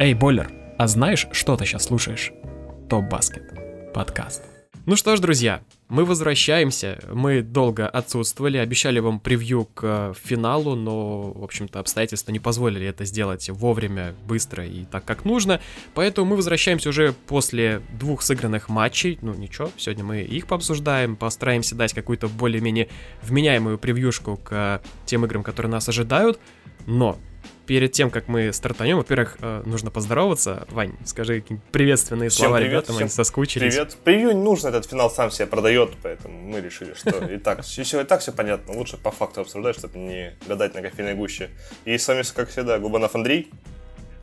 Эй, Бойлер, а знаешь, что ты сейчас слушаешь? Топ Баскет. Подкаст. Ну что ж, друзья, мы возвращаемся. Мы долго отсутствовали, обещали вам превью к э, финалу, но, в общем-то, обстоятельства не позволили это сделать вовремя, быстро и так, как нужно. Поэтому мы возвращаемся уже после двух сыгранных матчей. Ну ничего, сегодня мы их пообсуждаем, постараемся дать какую-то более-менее вменяемую превьюшку к тем играм, которые нас ожидают. Но перед тем, как мы стартанем, во-первых, э, нужно поздороваться. Вань, скажи приветственные всем слова привет, ребятам, всем они соскучились. Привет. Превью не нужно, этот финал сам себя продает, поэтому мы решили, что и так, все, и так все понятно. Лучше по факту обсуждать, чтобы не гадать на кофейной гуще. И с вами, как всегда, Губанов Андрей.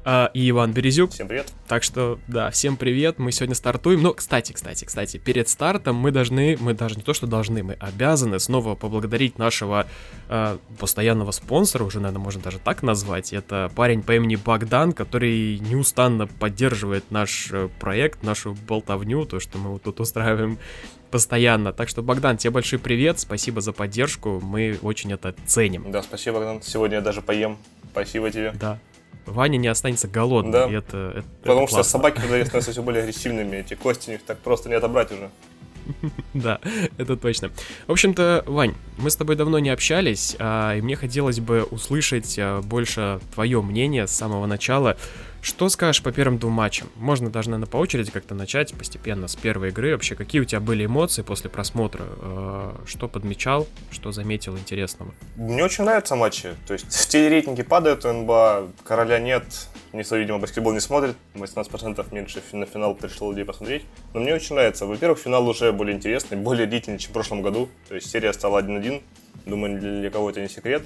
А, и Иван Березюк. Всем привет. Так что, да, всем привет, мы сегодня стартуем. Но, кстати, кстати, кстати, перед стартом мы должны, мы даже не то, что должны, мы обязаны снова поблагодарить нашего э, постоянного спонсора, уже, наверное, можно даже так назвать. Это парень по имени Богдан, который неустанно поддерживает наш э, проект, нашу болтовню, то, что мы вот тут устраиваем постоянно. Так что, Богдан, тебе большой привет, спасибо за поддержку, мы очень это ценим. Да, спасибо, Богдан. Сегодня я даже поем. Спасибо тебе. Да. Ваня не останется голодным. Да. Это, это, Потому это что классно. собаки, когда становятся все более агрессивными, эти кости у них так просто не отобрать уже. Да, это точно. В общем-то, Вань, мы с тобой давно не общались, а, и мне хотелось бы услышать а, больше твое мнение с самого начала. Что скажешь по первым двум матчам? Можно даже, наверное, по очереди как-то начать постепенно с первой игры. Вообще, какие у тебя были эмоции после просмотра? А, Что подмечал, что заметил интересного? Мне очень нравятся матчи. То есть в телерейтинге падают у НБА, короля нет, никто, видимо, баскетбол не смотрит, 18% меньше на финал пришло людей посмотреть. Но мне очень нравится. Во-первых, финал уже более интересный, более длительный, чем в прошлом году. То есть серия стала 1-1. Думаю, для кого это не секрет.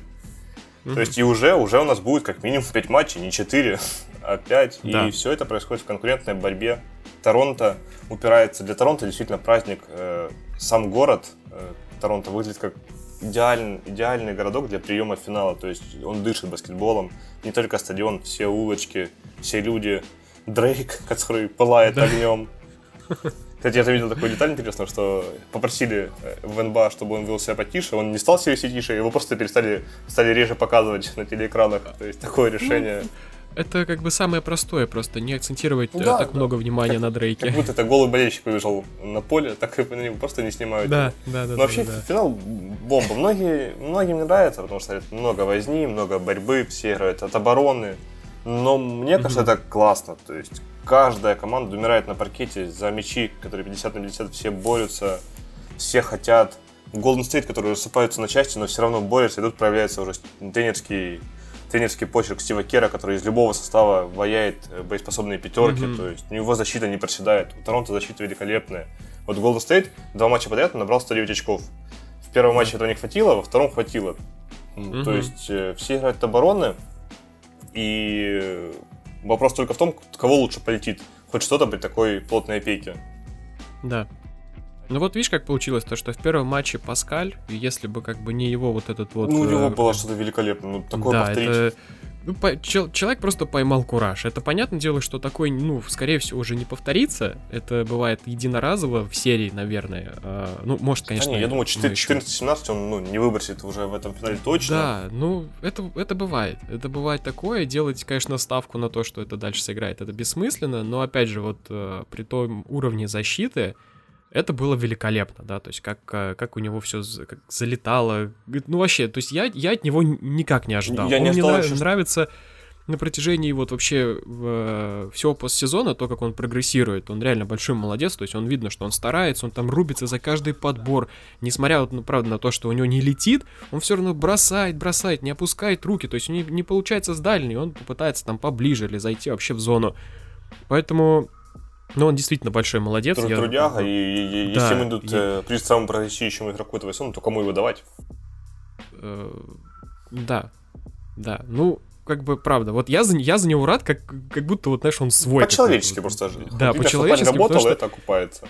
То есть и уже, уже у нас будет как минимум 5 матчей, не 4, а 5. Да. И все это происходит в конкурентной борьбе. Торонто упирается. Для Торонто действительно праздник. Э, Сам город э, Торонто выглядит как идеальный, идеальный городок для приема финала. То есть он дышит баскетболом. Не только стадион, все улочки, все люди. Дрейк, который пылает Да. огнем. Кстати, я заметил такую деталь интересную, что попросили э, в НБА, чтобы он вел себя потише, он не стал себя вести тише, его просто перестали стали реже показывать на телеэкранах. То есть такое решение. Это как бы самое простое, просто не акцентировать э, Да, так да. много внимания на Как Дрейке. будто это голый болельщик выбежал на поле, так и на него просто не снимают. Да, да, да. Но да, вообще да. финал бомба. Многие, многим не нравится, потому что это много возни, много борьбы, все играют от обороны. Но мне кажется, это классно. То есть каждая команда умирает на паркете за мячи, которые 50 на 50, все борются, все хотят. Golden State, которые рассыпаются на части, но все равно борются, и тут проявляется уже тренерский, тренерский почерк Стива Кера, который из любого состава ваяет э, боеспособные пятерки, Мгм. то есть у него защита не проседает. У Торонто защита великолепная. Вот Golden State два матча подряд набрал 109 очков. В первом матче этого не хватило, во втором хватило. Мгм. То есть э, все играют от обороны, и вопрос только в том, кого лучше полетит. Хоть что-то при такой плотной опеке. Да. Ну вот видишь, как получилось, то, что в первом матче Паскаль, если бы как бы не его вот этот вот... ну, у него э, было что-то великолепное. Ну, такое да, повторить. это... ну, по- чел- человек просто поймал кураж. Это понятное дело, что такой, ну, скорее всего, уже не повторится. Это бывает единоразово в серии, наверное. А, ну, может, Да конечно. не, я думаю, мы еще- 14-17 он ну, не выбросит уже в этом финале точно. Да, ну, это, это бывает. Это бывает такое. Делать, конечно, ставку на то, что это дальше сыграет, это бессмысленно. Но, опять же, вот э, при том уровне защиты, это было великолепно, да, то есть как, э, как у него все залетало. Говорит, Ну, вообще, то есть я, я от него никак не ожидал. Я Он не мне нрав- что- нравится на протяжении вот вообще э, всего постсезона, то, как он прогрессирует, он реально большой молодец, то есть он видно, что он старается, он там рубится за каждый подбор, несмотря вот, ну, правда, на то, что у него не летит, он все равно бросает, бросает, не опускает руки, то есть у него не получается с дальней, он попытается там поближе или зайти вообще в зону. Поэтому, ну, он действительно большой молодец. Тру- я- Трудяга, и, и- и Да, если ему идут и- э, при самому прогрессирующему игроку этого сезона, то кому его давать? Э, Да, да, ну, как бы, правда, вот я за, я за него рад, как, как будто, вот, знаешь, он свой. По-человечески просто. Да, Видно, что по-человечески, работал, что- это окупается.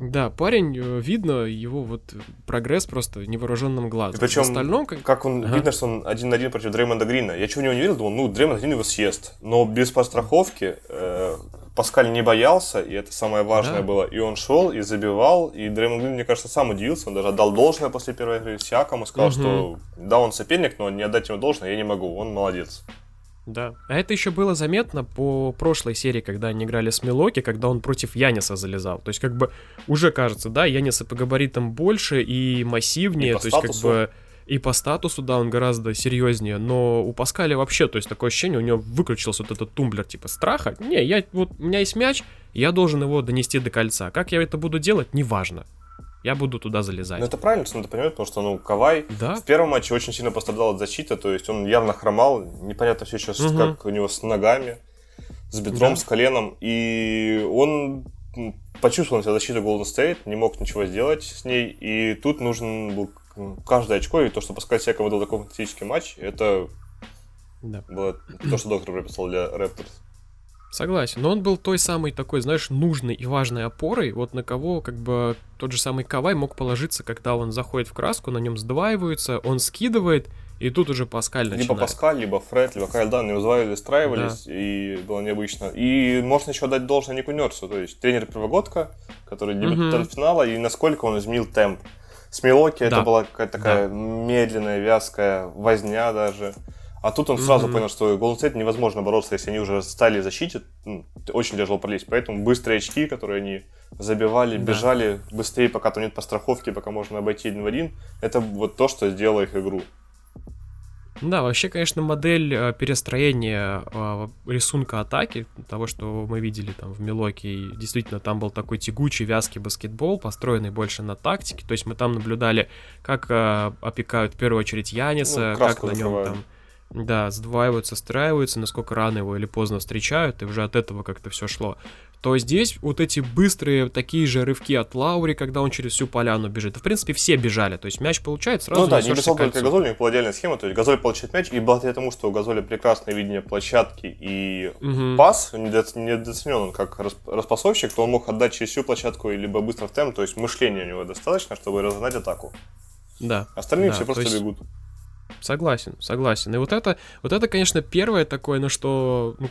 Да, парень, э, видно его вот прогресс просто невооруженным глазом. И причем, В остальном, как... Как он, Ага. видно, что он один на один против Дреймонда Грина. Я чего в него не верил, думал, ну, Дреймонд Грин его съест. Но без подстраховки э, Паскаль не боялся, и это самое важное Да. было. И он шел, и забивал, и Дреймонд Грин, мне кажется, сам удивился. Он даже отдал должное после первой игры Сиакому, сказал, Мгм. что да, он соперник, но не отдать ему должное я не могу, он молодец. Да. А это еще было заметно по прошлой серии, когда они играли с Милоки, когда он против Яниса залезал. То есть, как бы, уже кажется, да, Яниса по габаритам больше и массивнее, И то есть, как статусу. бы, и по статусу, да, он гораздо серьезнее, но у Паскаля вообще, то есть, такое ощущение, у него выключился вот этот тумблер, типа, страха. Не, я, вот, у меня есть мяч, я должен его донести до кольца. Как я это буду делать, неважно. Я буду туда залезать. Ну это правильно, что надо понимать, потому что, ну, Кавай Да, в первом матче очень сильно пострадал от защиты, то есть он явно хромал, непонятно все сейчас, Мгм. как у него с ногами, с бедром, Да. с коленом, и он почувствовал на себя защиту Golden State, не мог ничего сделать с ней, и тут нужен был м, каждое очко, и то, что Паскаль Сека выдал такой фантастический матч, это да. было то, что доктор прописал для Raptors. Согласен, но он был той самой такой, знаешь, нужной и важной опорой, вот на кого как бы тот же самый Кавай мог положиться, когда он заходит в краску, на нем сдваиваются, он скидывает, и тут уже Паскаль начинает. Либо Паскаль, либо Фред, либо Кайл Дан, они вызывали, выстраивались, и было необычно. И можно еще дать должное Нику Нерсу, то есть тренер первогодка, который дебютант финала, и насколько он изменил темп. С Милоки это Да. была какая-то такая медленная, вязкая возня даже. А тут он сразу Мгм. понял, что Golden State невозможно бороться, если они уже стали в защите, ну, очень тяжело пролезть. Поэтому быстрые очки, которые они забивали, Да. бежали быстрее, пока там нет постраховки, пока можно обойти один в один, это вот то, что сделало их игру. Да, вообще, конечно, модель э, перестроения э, рисунка атаки, того, что мы видели там в Милоке, действительно там был такой тягучий, вязкий баскетбол, построенный больше на тактике, то есть мы там наблюдали, как э, опекают в первую очередь Яниса, Ну, как на нем закрывают. там да, сдваиваются, страиваются, насколько рано его или поздно встречают, и уже от этого как-то все шло. То здесь вот эти быстрые такие же рывки от Лаури, когда он через всю поляну бежит. В принципе, все бежали. То есть мяч получает, сразу Ну да, не к только. Газоль, у них была идеальная схема, то есть Газоль получает мяч, и благодаря тому, что у Газоля прекрасное видение площадки и Мгм. пас, недо- недооценен он как рас- распасовщик, то он мог отдать через всю площадку, либо быстро в темп, то есть мышления у него достаточно, чтобы разогнать атаку. Да. Остальные Да, все то просто есть- бегут. Согласен, согласен. И вот это, вот это, конечно, первое такое, на что ну,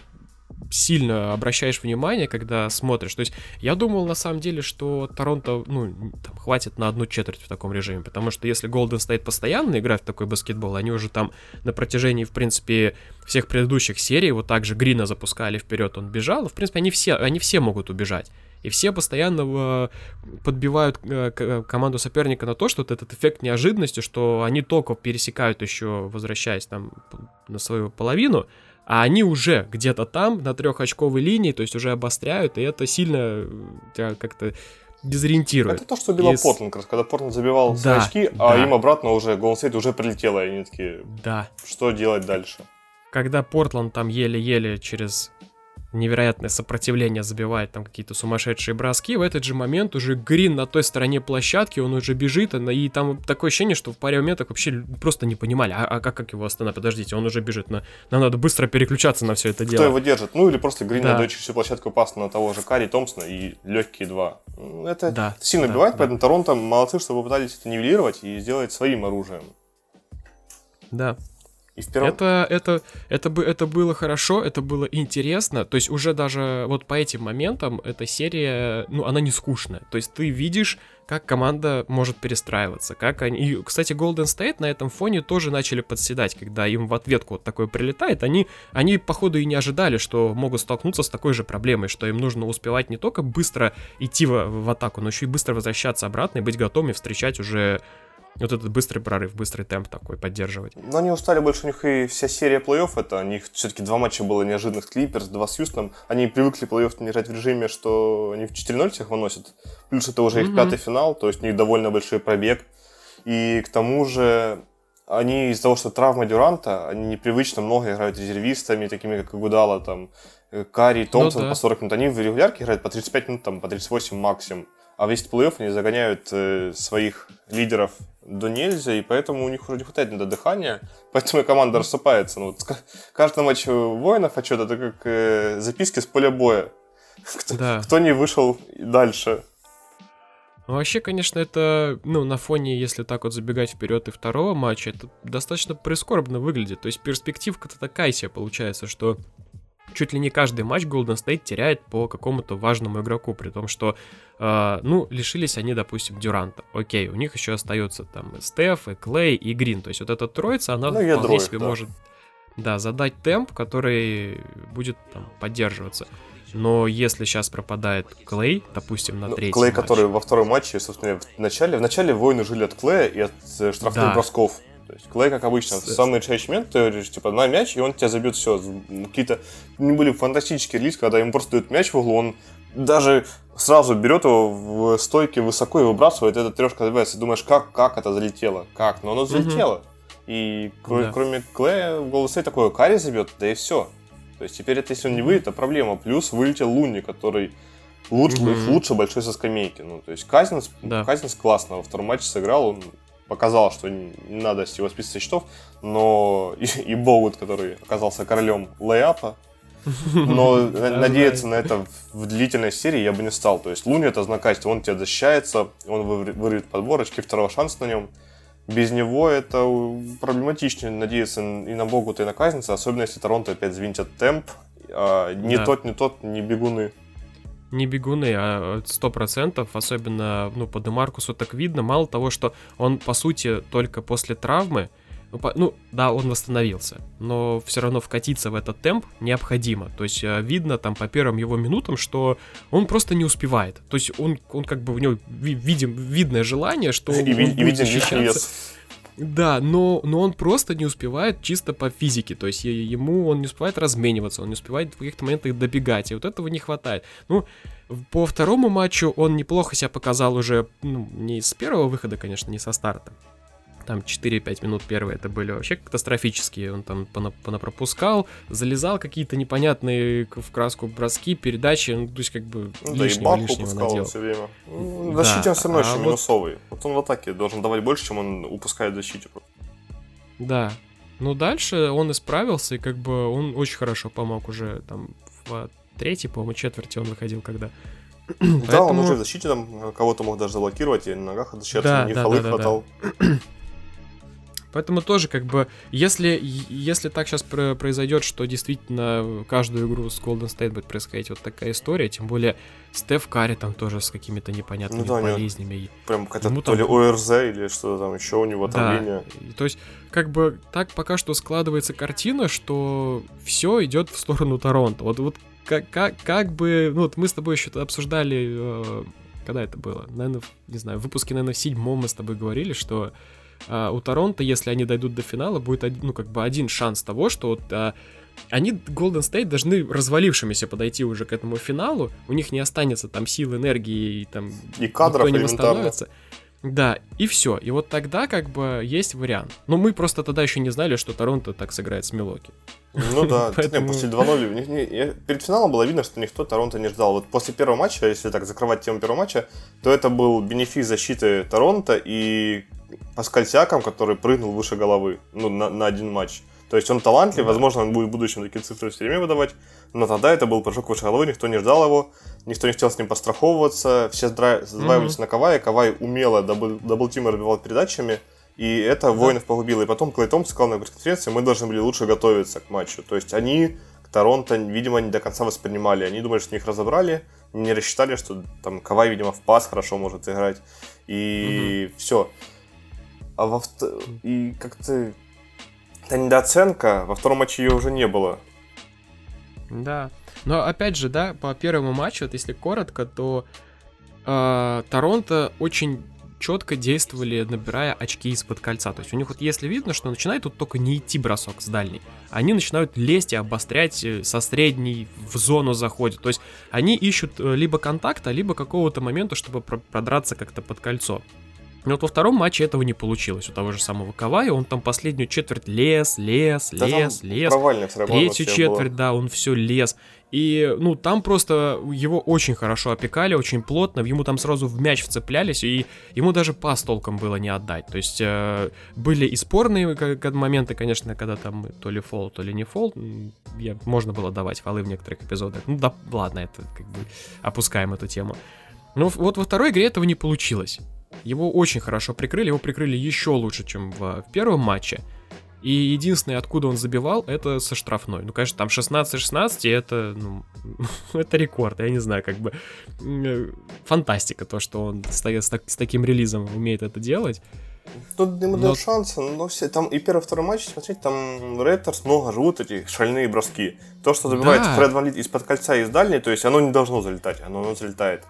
сильно обращаешь внимание, когда смотришь. То есть я думал на самом деле, что Торонто, ну, там хватит на одну четверть в таком режиме, потому что если Golden State постоянно играет в такой баскетбол, они уже там на протяжении, в принципе, всех предыдущих серий вот так же Грина запускали вперед, он бежал, в принципе, они все, они все могут убежать. И все постоянно э, подбивают э, э, команду соперника на то, что вот этот эффект неожиданности, что они только пересекают еще, возвращаясь там на свою половину, а они уже где-то там, на трехочковой линии, то есть уже обостряют, и это сильно как-то дезориентирует. Это то, что убило Из- Портленд, когда Портленд забивал свои Да, очки, а да. им обратно уже State уже прилетело, и они такие, Да. что делать дальше? Когда Портланд там еле-еле через невероятное сопротивление забивает там какие-то сумасшедшие броски, в этот же момент уже Грин на той стороне площадки, он уже бежит, и там такое ощущение, что в паре моментах вообще просто не понимали, а, а как, как его остановить? Подождите, он уже бежит, на, нам надо быстро переключаться на все это Кто дело. его держит? Ну или просто Грин Да. через всю площадку пас на того же Карри Томпсона и легкие два. Это Да, сильно да, убивает, да. поэтому Торонто молодцы, что попытались это нивелировать и сделать своим оружием. Да. И в первом... Это, это, это, бы, это было хорошо, это было интересно. То есть уже даже вот по этим моментам эта серия, ну, она не скучная. То есть ты видишь, как команда может перестраиваться, как они... И, кстати, Golden State на этом фоне тоже начали подседать, когда им в ответку вот такое прилетает. Они, они походу, и не ожидали, что могут столкнуться с такой же проблемой, что им нужно успевать не только быстро идти в, в атаку, но еще и быстро возвращаться обратно и быть готовыми встречать уже вот этот быстрый прорыв, быстрый темп такой поддерживать. Но они устали больше, у них и вся серия плей-офф, это у них все-таки два матча было неожиданных с Клиперс, два с Хьюстоном. Они привыкли плей-офф играть в режиме, что они в 4-0 всех выносят. Плюс это уже их Мгм. пятый финал, то есть у них довольно большой пробег. И к тому же они из-за того, что травма Дюранта, они непривычно много играют резервистами, такими как Гудала, там, э, Карри, Томпсон Ну да. по 40 минут. Они в регулярке играют по 35 минут, там, по 38 максимум. А весь плей-офф они загоняют э, своих лидеров до нельзя, и поэтому у них уже не хватает на дыхания, поэтому и команда рассыпается. Ну, вот каждый матч воинов отчет это как э, записки с поля боя. Кто, Да. кто не вышел дальше. Ну, Вообще, конечно, это, ну, на фоне, если так вот забегать вперед и второго матча, это достаточно прискорбно выглядит. То есть перспективка-то такая себе получается, что чуть ли не каждый матч Golden State теряет по какому-то важному игроку, при том, что, э, ну, лишились они, допустим, Дюранта. Окей, у них еще остается там и Стеф, и Клей, и Грин. То есть вот эта троица, она Ну, вполне ядро себе да. может... да, задать темп, который будет там поддерживаться. Но если сейчас пропадает Клей, допустим, на ну, третий Клей, матч, который во втором матче, собственно, в начале, в начале воины жили от Клея и от э, штрафных да. бросков. То есть Клей, как обычно, в самый решающий момент, ты говоришь, типа, на мяч, и он тебя забьет все. Какие-то не были фантастические релизы, когда ему просто дают мяч в углу, он даже сразу берет его в стойке высоко и выбрасывает, эта трешка забивается. Думаешь, как, как это залетело? Как? Но оно залетело. Угу. И кроме, да. кроме Клея в Голден такое Карри забьет, да и все. То есть теперь это, если он не выйдет, это проблема. Плюс вылетел Луни, который лучше, mm-hmm. лучше большой со скамейки. Ну, то есть Казинс, да. Казинс классно во втором матче сыграл, он показал, что не, надо с его списка счетов, но и, и Боут, который оказался королем лейапа, но надеяться на это в длительной серии я бы не стал. То есть Луни это знак он тебя защищается, он вырвет подборочки, второго шанса на нем без него это проблематичнее надеяться и на Богута, и на Казница, особенно если Торонто опять звинтят темп. А не да. тот, не тот, не бегуны. Не бегуны, а сто процентов, особенно ну, по Демаркусу так видно. Мало того, что он, по сути, только после травмы, ну, по, ну, да, он восстановился, но все равно вкатиться в этот темп необходимо. То есть э, видно там по первым его минутам, что он просто не успевает. То есть он, он как бы у него видим, видное желание, что и, он и, будет защищаться. Да, но, но он просто не успевает чисто по физике. То есть ему он не успевает размениваться, он не успевает в каких-то моментах добегать. И вот этого не хватает. Ну, по второму матчу он неплохо себя показал уже, ну, не с первого выхода, конечно, не со старта там 4-5 минут первые это были вообще катастрофические. Он там понапропускал, залезал какие-то непонятные в краску броски, передачи, ну, то есть как бы ну, лишнего, да, и лишнего наделал. все время. Ну, в защите да, он все равно а еще вот... минусовый. Вот он в атаке должен давать больше, чем он упускает в защите. Да. Ну, дальше он исправился, и как бы он очень хорошо помог уже там в третьей, по-моему, четверти он выходил, когда. Да, Поэтому... он уже в защите там кого-то мог даже заблокировать, и на ногах защищаться, да, не да, фолы да, хватал. Да. Поэтому тоже как бы, если, если так сейчас произойдет, что действительно каждую игру с Golden State будет происходить вот такая история, тем более Стеф Карри там тоже с какими-то непонятными ну, да, болезнями. Прям какая-то то там... ли ОРЗ или что-то там еще у него отравление. Да, то есть как бы так пока что складывается картина, что все идет в сторону Торонто. Вот, вот как, как, как бы, ну вот мы с тобой еще обсуждали, э, когда это было, наверное, не знаю, в выпуске, наверное, в седьмом мы с тобой говорили, что а, у Торонто, если они дойдут до финала, будет один, ну, как бы один шанс того, что вот, а, они, Golden State, должны развалившимися подойти уже к этому финалу, у них не останется там сил, энергии и там... И кадров не восстановится. Да, и все. И вот тогда как бы есть вариант. Но мы просто тогда еще не знали, что Торонто так сыграет с Милоки. Ну да, Поэтому... не, после 2-0. Перед финалом было видно, что никто Торонто не ждал. Вот после первого матча, если так закрывать тему первого матча, то это был бенефис защиты Торонто и Паскаль Сиаком, который прыгнул выше головы ну, на, на один матч. То есть он талантлив, да. возможно, он будет в будущем такие цифры все время выдавать, но тогда это был прыжок выше головы, никто не ждал его, никто не хотел с ним подстраховываться, все сдваивались mm-hmm. на Кавай, Кавай умело double, double-team а разбивал передачами, и это да. воинов погубило. И потом Клей Томпсон сказал на пресс-конференции, мы должны были лучше готовиться к матчу. То есть они Торонто, видимо, не до конца воспринимали. Они думали, что их разобрали, не рассчитали, что там Кавай, видимо, в пас хорошо может играть. И mm-hmm. все. А во и как-то это недооценка, во втором матче ее уже не было. Да. Но опять же, да, по первому матчу, вот если коротко, то э, Торонто очень четко действовали, набирая очки из-под кольца. То есть у них вот если видно, что начинает тут только не идти бросок с дальней, они начинают лезть и обострять э, со средней в зону заходят. То есть они ищут э, либо контакта, либо какого-то момента, чтобы продраться как-то под кольцо. Но вот во втором матче этого не получилось у того же самого Кавая. Он там последнюю четверть лез, лез, да лез, лез. Третью четверть, было. да, он все лез. И, ну, там просто его очень хорошо опекали, очень плотно, ему там сразу в мяч вцеплялись, и ему даже пас толком было не отдать. То есть э, были и спорные моменты, конечно, когда там то ли фол, то ли не фол, я, можно было давать фолы в некоторых эпизодах. Ну да, ладно, это как бы опускаем эту тему. Но вот во второй игре этого не получилось. Его очень хорошо прикрыли, его прикрыли еще лучше, чем в, в первом матче. И единственное, откуда он забивал, это со штрафной. Ну, конечно, там 16-16, это, ну, это рекорд, я не знаю, как бы фантастика, то, что он с, с, с таким релизом умеет это делать. Тут ему но... дают шансы, но все, там и первый, второй матч, смотрите, там Рейтерс много живут эти шальные броски. То, что забивает да. Фред Ван из-под кольца из дальней, то есть оно не должно залетать, оно, оно залетает.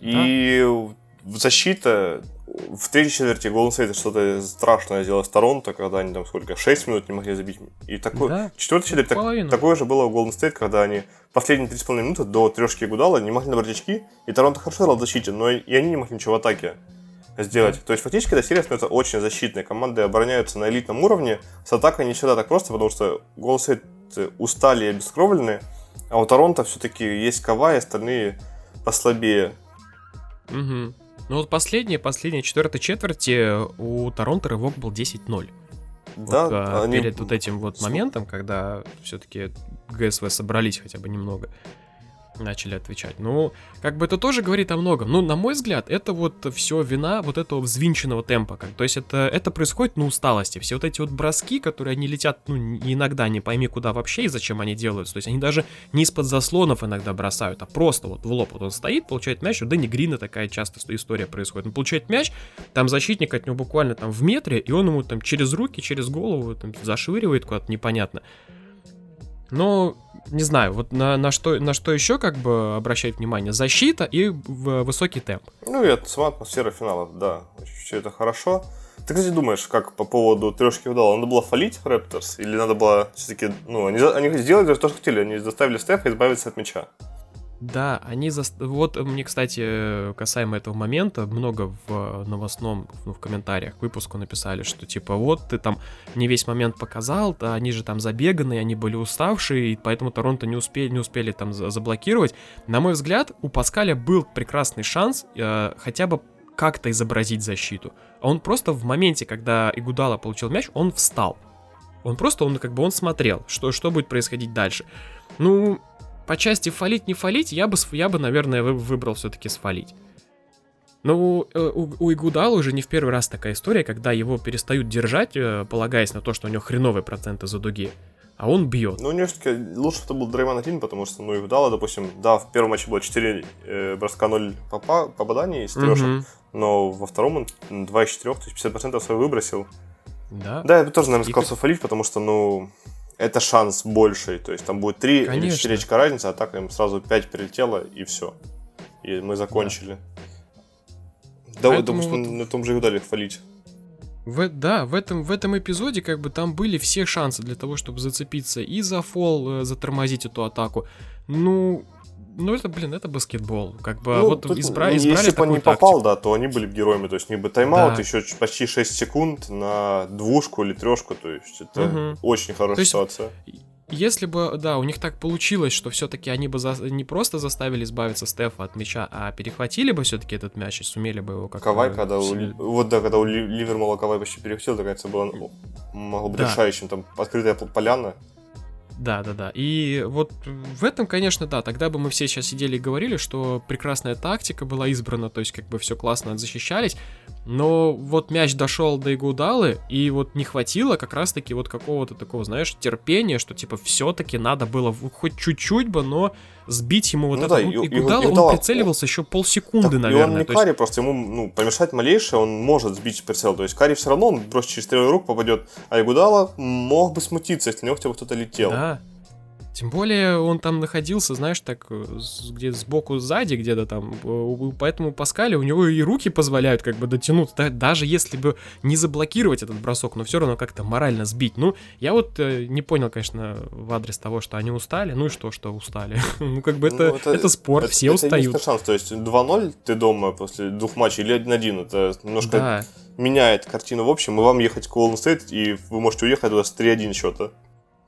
И да. Защита в третьей четверти Golden State что-то страшное сделал с Торонто, когда они там сколько, 6 минут не могли забить. И такой, да, четвертый четверть так, такое же было у Golden State, когда они последние 3,5 минуты до трешки Гудала не могли набрать очки, и Торонто хорошо играл в защите, но и они не могли ничего в атаке сделать. Да. То есть фактически эта серия становится очень защитной. Команды обороняются на элитном уровне, с атакой не всегда так просто, потому что Golden State устали и обескровлены, а у Торонто все-таки есть Кава, и остальные послабее. Угу. Ну вот последняя, последняя четвертая четверти у Торонто рывок был 10-0. Да, вот, а, они... перед вот этим вот моментом, когда все-таки ГСВ собрались хотя бы немного начали отвечать. Ну, как бы это тоже говорит о многом. Ну, на мой взгляд, это вот все вина вот этого взвинченного темпа. Как, то есть это, это происходит на усталости. Все вот эти вот броски, которые они летят, ну, иногда не пойми куда вообще и зачем они делаются. То есть они даже не из-под заслонов иногда бросают, а просто вот в лоб. Вот он стоит, получает мяч, у Дэнни Грина такая часто история происходит. Он получает мяч, там защитник от него буквально там в метре, и он ему там через руки, через голову там, зашвыривает куда-то непонятно. Но не знаю, вот на, на, что, на что еще как бы обращать внимание? Защита и высокий темп. Ну и сама атмосфера финала, да. Все это хорошо. Ты, кстати, думаешь, как по поводу трешки удала? Надо было фалить Рэпторс? Или надо было все-таки... Ну, они, они сделали то, что хотели. Они заставили Стефа избавиться от мяча. Да, они за... Вот мне, кстати, касаемо этого момента, много в новостном, ну, в комментариях к выпуску написали, что типа вот ты там не весь момент показал, а они же там забеганные, они были уставшие, и поэтому Торонто не успели, не успели там заблокировать. На мой взгляд, у Паскаля был прекрасный шанс э, хотя бы как-то изобразить защиту. Он просто в моменте, когда Игудала получил мяч, он встал. Он просто, он как бы он смотрел, что, что будет происходить дальше. Ну, по части фалить, не фалить, я бы, я бы наверное, выбрал все-таки сфалить. Но у, э, у, у Игудала уже не в первый раз такая история, когда его перестают держать, э, полагаясь на то, что у него хреновые проценты за дуги, а он бьет. Ну, у него все-таки лучше это был Дрейман один, потому что, ну, Игудала, допустим, да, в первом матче было 4 э, броска 0 попа- попаданий из трешек, угу. но во втором он 2 из 4, то есть 50% свой выбросил. Да. Да, я бы тоже, наверное, сказал, фалить, потому что, ну, это шанс больший. То есть там будет 3 Конечно. или 4 очка разница, а так им сразу 5 прилетело и все. И мы закончили. Да, да допустим, вот... на том же и удали хвалить. В, да, в этом, в этом эпизоде как бы там были все шансы для того, чтобы зацепиться и за фол, э, затормозить эту атаку. Ну, ну, это, блин, это баскетбол. Как бы ну, вот тут, избра... ну, избрали Если бы он не тактику. попал, да, то они были бы героями. То есть, не бы тайм-аут, да. еще почти 6 секунд на двушку или трешку. То есть, это угу. очень хорошая то ситуация. Если бы, да, у них так получилось, что все-таки они бы за... не просто заставили избавиться Стефа от мяча, а перехватили бы все-таки этот мяч и сумели бы его как-то... Кавай, когда у... Вот да, когда у Ливермола Кавай почти перехватил, так это было ну, могло быть да. решающим. Там открытая поляна, да, да, да. И вот в этом, конечно, да, тогда бы мы все сейчас сидели и говорили, что прекрасная тактика была избрана, то есть как бы все классно защищались, но вот мяч дошел до Игудалы, и вот не хватило как раз-таки вот какого-то такого, знаешь, терпения, что типа все-таки надо было хоть чуть-чуть бы, но сбить ему вот ну, это. Да, Игудала, и, и, он прицеливался еще полсекунды, так, наверное. И он не Карри, есть... просто ему ну, помешать малейшее, он может сбить прицел. То есть Карри все равно, он бросит через стрелу рук попадет, а Игудала мог бы смутиться, если на него хотя бы кто-то летел. Да. Тем более он там находился, знаешь, так э, где сбоку сзади где-то там, поэтому Паскале у него и руки позволяют как бы дотянуться, даже если бы не заблокировать этот бросок, но все равно как-то морально сбить. Ну, я вот э, не понял, конечно, в адрес того, что они устали, ну и что, что устали. ну, как бы это, ну, это, это спорт, это, все это устают. шанс, то есть 2-0 ты дома после двух матчей или 1-1, это немножко да. меняет картину в общем, и вам ехать к Golden State, и вы можете уехать туда с 3-1 счета.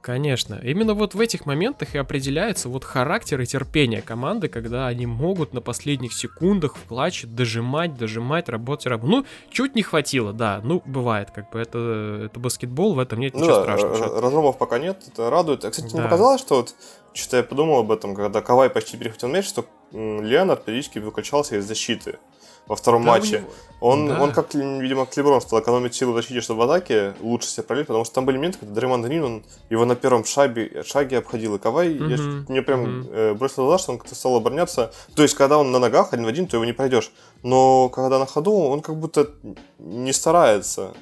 Конечно. Именно вот в этих моментах и определяется вот характер и терпение команды, когда они могут на последних секундах в клатче дожимать, дожимать, работать, работать. Ну, чуть не хватило, да. Ну, бывает, как бы это, это баскетбол, в этом нет ну, ничего да, страшного. Разломов пока нет, это радует. А, кстати, да. мне показалось, что вот что-то я подумал об этом, когда Кавай почти перехватил мяч, что Леонард периодически выключался из защиты. Во втором да, матче. Он, да. он как, видимо, к Леброн стал экономить силы в защите, чтобы в атаке лучше себя проявить, потому что там были моменты, когда Дреймон Грин, он его на первом шаге, шаге обходил, и Кавай, угу. я, мне прям угу. э, бросил глаза, что он как-то стал обороняться. То есть, когда он на ногах один в один, то его не пройдешь. Но когда на ходу, он как будто не старается.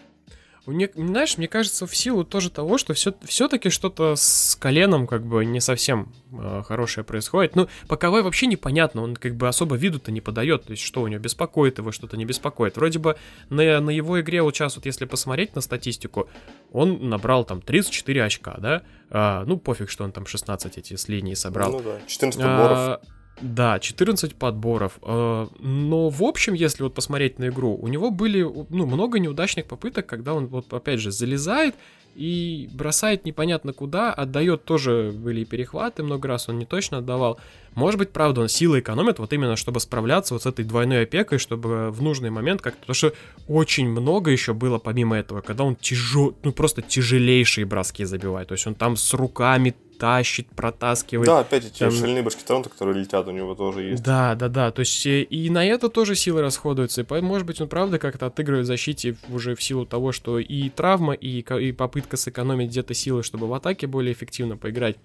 Мне, знаешь, мне кажется, в силу тоже того, что все, все-таки что-то с коленом как бы не совсем э, хорошее происходит. Ну, КВ вообще непонятно, он как бы особо виду-то не подает, то есть что у него беспокоит его, что-то не беспокоит. Вроде бы на, на его игре вот сейчас вот если посмотреть на статистику, он набрал там 34 очка, да? А, ну, пофиг, что он там 16 эти с линии собрал. Ну да, 14 подборов. А, да, 14 подборов. Э, но в общем, если вот посмотреть на игру, у него были ну, много неудачных попыток, когда он вот опять же залезает и бросает непонятно куда, отдает тоже были перехваты, много раз он не точно отдавал. Может быть, правда, он силы экономит вот именно, чтобы справляться вот с этой двойной опекой, чтобы в нужный момент как-то... Потому что очень много еще было помимо этого, когда он тяжел, ну просто тяжелейшие броски забивает. То есть он там с руками тащит, протаскивает. Да, опять эти там... шальные башки Торонто, которые летят, у него тоже есть. Да, да, да. То есть э, и на это тоже силы расходуются. И, может быть, он правда как-то отыгрывает в защите уже в силу того, что и травма, и, и попытка сэкономить где-то силы, чтобы в атаке более эффективно поиграть.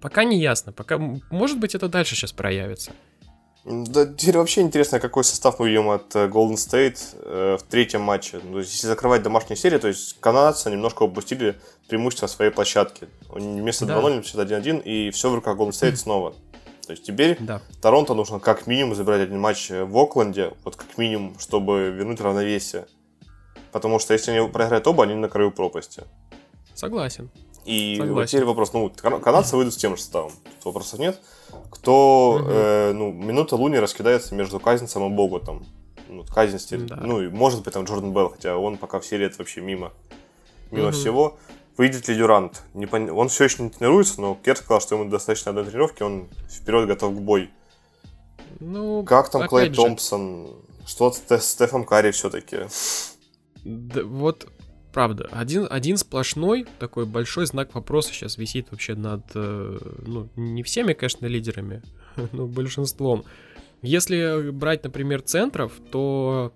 Пока не ясно. Пока, может быть, это дальше сейчас проявится. Да, теперь вообще интересно, какой состав мы видим от э, Golden State э, в третьем матче. Ну, если закрывать домашнюю серию, то есть канадцы немножко упустили преимущество своей площадки. Вместо да. 2-0 написали 1-1, и все в руках Golden State снова. То есть теперь да. Торонто нужно как минимум забирать один матч в Окленде, вот как минимум, чтобы вернуть равновесие. Потому что если они проиграют оба, они на краю пропасти. Согласен. И Согласен. вот теперь вопрос, ну, канадцы выйдут с тем же составом, тут вопросов нет. Кто, угу. э, ну, минута Луни раскидается между Казинцем и Боготом. Ну, Казинец, да. ну, и может быть там Джордан Белл, хотя он пока в серии это вообще мимо, мимо угу. всего. Выйдет ли Дюрант? Не пон... Он все еще не тренируется, но Керт сказал, что ему достаточно одной тренировки, он вперед готов к бой. Ну, как там Клей же... Томпсон? Что с Стефом Карри все-таки? Да, вот правда, один, один сплошной такой большой знак вопроса сейчас висит вообще над, э, ну, не всеми, конечно, лидерами, но большинством. Если брать, например, центров, то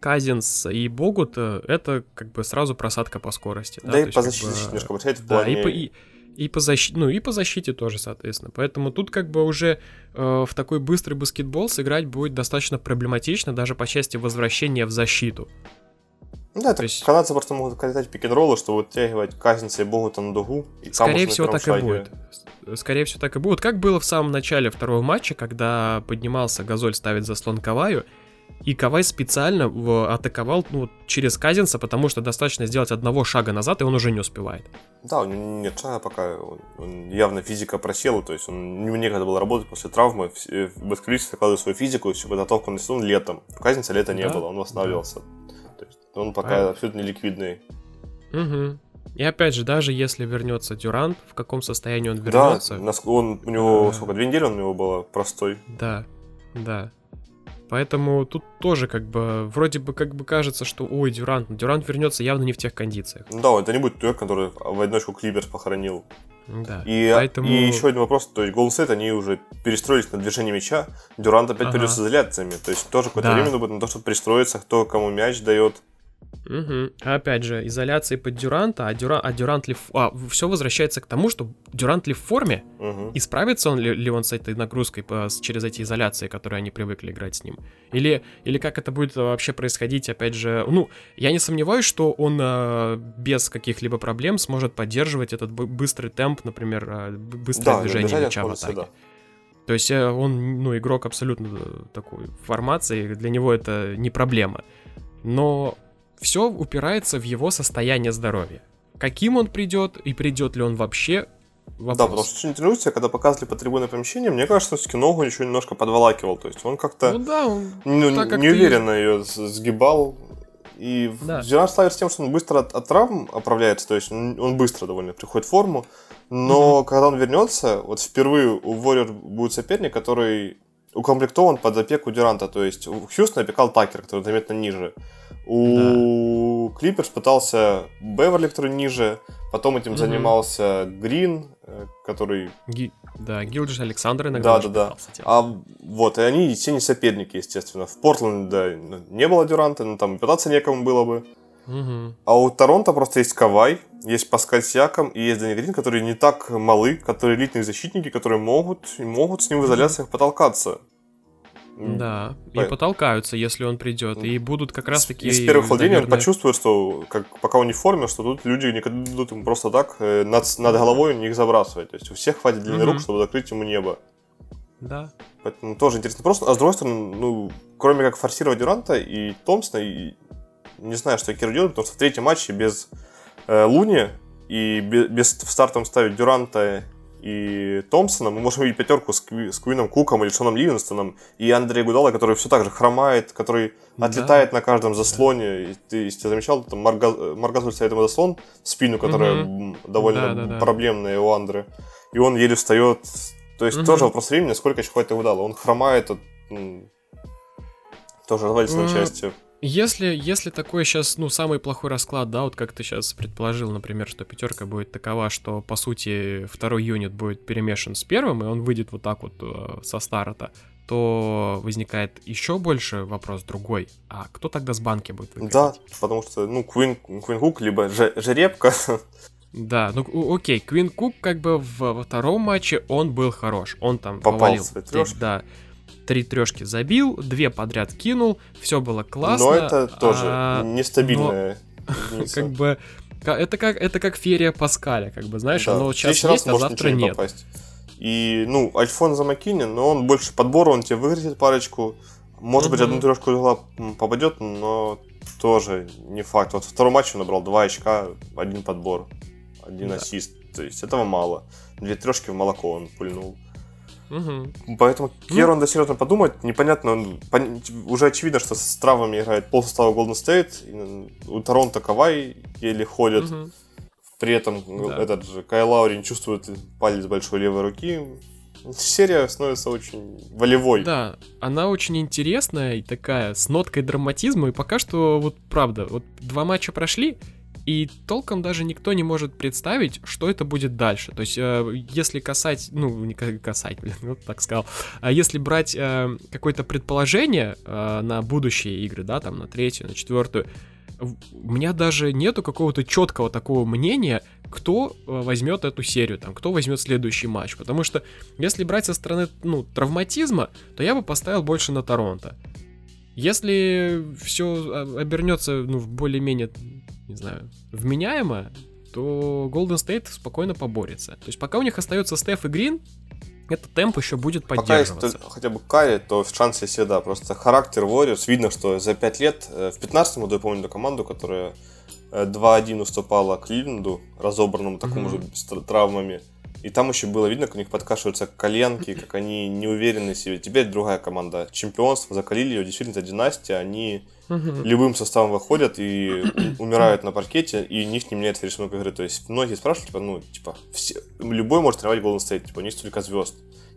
Казинс и Богут это как бы сразу просадка по скорости. Да, да и по защите как бы, немножко бросает в да, плане... и по, и, и по защите, ну и по защите тоже, соответственно. Поэтому тут как бы уже э, в такой быстрый баскетбол сыграть будет достаточно проблематично даже по части возвращения в защиту. Ну да, то есть... канадцы просто могут катать пик-н-роллы, чтобы вытягивать Казинца и Богута на дугу. И Скорее всего, так шаге... и будет. Скорее всего, так и будет. Как было в самом начале второго матча, когда поднимался Газоль ставить заслон Каваю, и Кавай специально атаковал ну, через Казинца, потому что достаточно сделать одного шага назад, и он уже не успевает. Да, у него нет шага пока. Он явно физика просела, то есть он не некогда было работать после травмы. В баскетболисты закладывают свою физику, всю подготовку на сезон летом. У Казинца лета не да? было, он восстанавливался. Да. Он пока а. абсолютно ликвидный. Угу. И опять же, даже если вернется Дюрант, в каком состоянии он вернется? Да, он, у него а... сколько, две недели он у него было простой. Да, да. Поэтому тут тоже как бы, вроде бы как бы кажется, что ой, Дюрант, Дюрант вернется явно не в тех кондициях. Да, это не будет тот, который в одиночку Клиперс похоронил. Да. И, поэтому... и еще один вопрос, то есть Golden State, они уже перестроились на движение мяча, Дюрант опять ага. придет с изоляциями, то есть тоже какое-то да. время будет на то, чтобы пристроиться, кто кому мяч дает. Угу. Опять же, изоляции под Дюранта, а, Дюра, а Дюрант ли... А, все возвращается к тому, что Дюрант ли в форме, угу. и справится он ли, ли он с этой нагрузкой по, через эти изоляции, которые они привыкли играть с ним? Или, или как это будет вообще происходить, опять же... Ну, я не сомневаюсь, что он а, без каких-либо проблем сможет поддерживать этот быстрый темп, например, а, быстрое да, движение мяча в атаке. Да. То есть э, он, ну, игрок абсолютно э, такой формации, для него это не проблема. Но все упирается в его состояние здоровья. Каким он придет и придет ли он вообще, Вопрос. Да, потому что очень тренируется, когда показывали по трибунной помещение, мне кажется, все-таки ногу еще немножко подволакивал. То есть он как-то ну, да, он, ну, так как неуверенно ты... ее сгибал. И да. Дюрант славится тем, что он быстро от, от травм оправляется, то есть он, быстро довольно приходит в форму. Но mm-hmm. когда он вернется, вот впервые у Warrior будет соперник, который укомплектован под опеку Дюранта. То есть у Хьюстона опекал Такер, который заметно ниже. У да. Клиперс пытался Беверли, который ниже. Потом этим угу. занимался Грин, э, который... Ги... Да, Гилджи Александр иногда Да, да, да. А вот, и они все не соперники, естественно. В Портленде да, не было Дюранта, но там пытаться некому было бы. Угу. А у Торонто просто есть Кавай, есть Паскаль Сиаком и есть Дани Грин, которые не так малы, которые элитные защитники, которые могут, могут с ним в изоляциях потолкаться. Да, и потолкаются, если он придет, и будут как раз таки... Из первых владений наверное... он почувствует, что как, пока он не в форме, что тут люди не дадут ему просто так э, над, над головой них забрасывать. То есть у всех хватит длины угу. рук, чтобы закрыть ему небо. Да. Поэтому тоже интересно. Просто, а с другой стороны, ну, кроме как форсировать Дюранта и Томпсона, и не знаю, что Кир делает, потому что в третьем матче без э, Луни и без, без в стартом ставить Дюранта и Томпсона, мы можем видеть пятерку с, Кви, с Куином Куком или Шоном Ливинстоном и Андрея Гудала, который все так же хромает, который да. отлетает на каждом заслоне. И ты, если ты замечал, там Марга, Маргазуль ему заслон в спину, которая угу. довольно да, да, проблемная у Андры. И он еле встает. То есть угу. тоже вопрос времени, сколько еще хватит Гудала. Он хромает от, тоже развалится на части. Если, если такой сейчас, ну, самый плохой расклад, да, вот как ты сейчас предположил, например, что пятерка будет такова, что, по сути, второй юнит будет перемешан с первым, и он выйдет вот так вот э, со старта, то возникает еще больше вопрос другой. А кто тогда с банки будет выходить? Да, потому что, ну, Квин, Квин Хук, либо же, Жеребка. Да, ну окей, Квин Кук как бы во втором матче он был хорош. Он там Попал повалил. Да три трешки забил, две подряд кинул, все было классно. Но это тоже а, нестабильное. Как бы это как это как ферия Паскаля, как бы знаешь, да, оно сейчас есть, а завтра нет. Попасть. И, ну, Альфонсо Маккинин, но он больше подбора, он тебе выгрузит парочку. Может быть, одну трешку попадет, но тоже не факт. Вот второй матч он набрал два очка, один подбор, один да. ассист. То есть этого мало. Две трешки в молоко он пульнул. Угу. Поэтому Керу надо серьезно подумать. Непонятно, он, пон... уже очевидно, что с травами играет пол состава Golden State. У Торонто Кавай еле ходит. Угу. При этом да. этот же Кай Лаурин чувствует палец большой левой руки. Серия становится очень волевой. Да, она очень интересная и такая, с ноткой драматизма. И пока что, вот правда, вот два матча прошли, и толком даже никто не может представить, что это будет дальше. То есть, э, если касать, ну, не касать, блин, вот так сказал, а если брать э, какое-то предположение э, на будущие игры, да, там, на третью, на четвертую, у меня даже нету какого-то четкого такого мнения, кто возьмет эту серию, там, кто возьмет следующий матч. Потому что если брать со стороны ну, травматизма, то я бы поставил больше на Торонто. Если все обернется ну, в более-менее не знаю, вменяемо, то Golden State спокойно поборется. То есть пока у них остается Стеф и Грин, этот темп еще будет поддерживаться. Пока есть хотя бы Карри, то шанс есть всегда. Просто характер Warriors, видно, что за 5 лет, э, в 15 году я помню эту команду, которая 2-1 э, уступала Кливленду, разобранному такому mm-hmm. же с травмами. И там еще было видно, как у них подкашиваются коленки, как они не уверены в себе. Теперь другая команда. Чемпионство закалили ее, действительно, это династия. Они любым составом выходят и умирают на паркете, и у них не меняется рисунок игры. То есть многие спрашивают, типа, ну, типа, все, любой может тренировать Golden State, типа, у них столько звезд.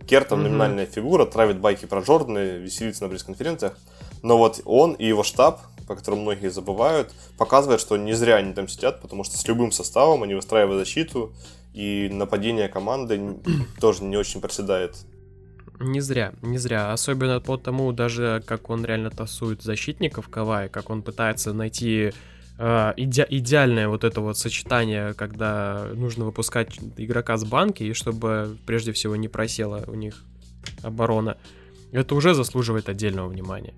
Кер там номинальная фигура, травит байки про Джорданы, веселится на пресс-конференциях. Но вот он и его штаб, по которому многие забывают, показывает, что не зря они там сидят, потому что с любым составом они выстраивают защиту, и нападение команды тоже не очень проседает. Не зря, не зря. Особенно по тому, даже как он реально тасует защитников Кавай, как он пытается найти э, иде идеальное вот это вот сочетание, когда нужно выпускать игрока с банки, и чтобы прежде всего не просела у них оборона. Это уже заслуживает отдельного внимания.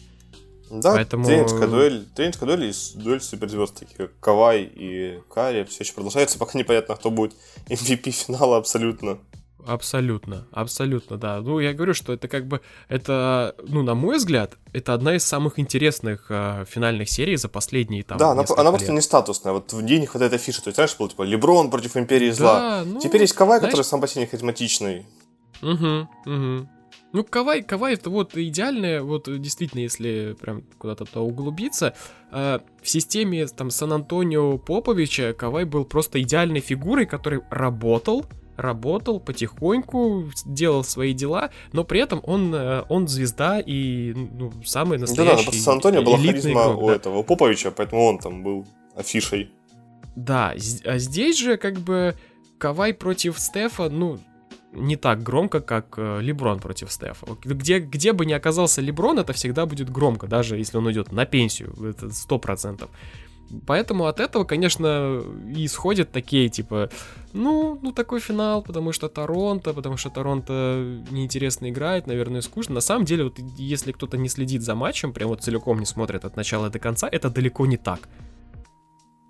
Да, Поэтому... тренерская дуэль, тренерская дуэль и дуэль суперзвезд, такие как Кавай и Кари, все еще продолжается, пока непонятно, кто будет MVP финала абсолютно. Абсолютно, абсолютно, да. Ну, я говорю, что это как бы, это, ну, на мой взгляд, это одна из самых интересных э, финальных серий за последние там Да, она, она просто не статусная. Вот в ней не хватает афиши. То есть, раньше был, типа, Леброн против Империи Зла. Да, ну, Теперь есть Кавай, знаешь... который сам по себе харизматичный. Угу, угу. Ну, Кавай, Кавай это вот идеальное, вот действительно, если прям куда-то углубиться, э, в системе там Сан-Антонио Поповича Кавай был просто идеальной фигурой, который работал, работал потихоньку, делал свои дела, но при этом он, э, он звезда и ну, самый настоящий. Да, да, Сан-Антонио была харизма игрок, у да. этого у Поповича, поэтому он там был афишей. Да, а здесь же как бы Кавай против Стефа, ну, не так громко, как э, Леброн против Стефа. Где, где бы ни оказался Леброн, это всегда будет громко, даже если он уйдет на пенсию, это сто процентов. Поэтому от этого, конечно, и исходят такие, типа, ну, ну такой финал, потому что Торонто, потому что Торонто неинтересно играет, наверное, скучно. На самом деле, вот если кто-то не следит за матчем, прям вот целиком не смотрит от начала до конца, это далеко не так.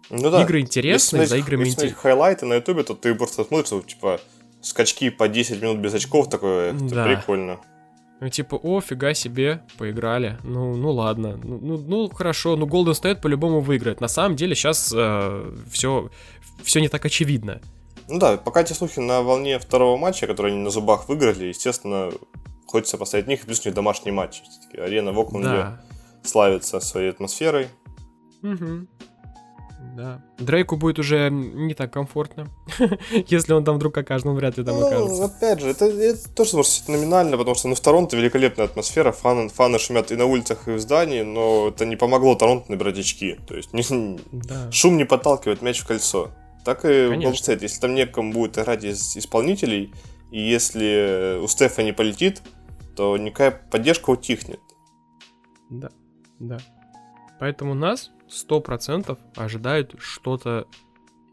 Ну да. Игры интересные, за играми интересные. хайлайты на ютубе, то ты просто смотришь, типа, скачки по 10 минут без очков, такое да. прикольно. Ну, типа, о, фига себе, поиграли. Ну, ну ладно. Ну, ну, ну хорошо, ну Golden State по-любому выиграет. На самом деле сейчас э, все, все не так очевидно. Ну да, пока эти слухи на волне второго матча, который они на зубах выиграли, естественно, хочется поставить них, плюс у них домашний матч. Арена в Окленде да. славится своей атмосферой. Угу. Да. Дрейку будет уже не так комфортно, если он там вдруг окажется, он вряд ли там ну, окажется. опять же, это, это тоже может быть номинально, потому что ну, в Торонто великолепная атмосфера, фаны, фаны шумят и на улицах, и в здании, но это не помогло Торонто набирать очки. То есть не, да. шум не подталкивает мяч в кольцо. Так и Голден Стейт, если там некому будет играть из исполнителей, и если у Стефа не полетит, то никакая поддержка утихнет. Да, да. Поэтому нас сто процентов ожидают что-то,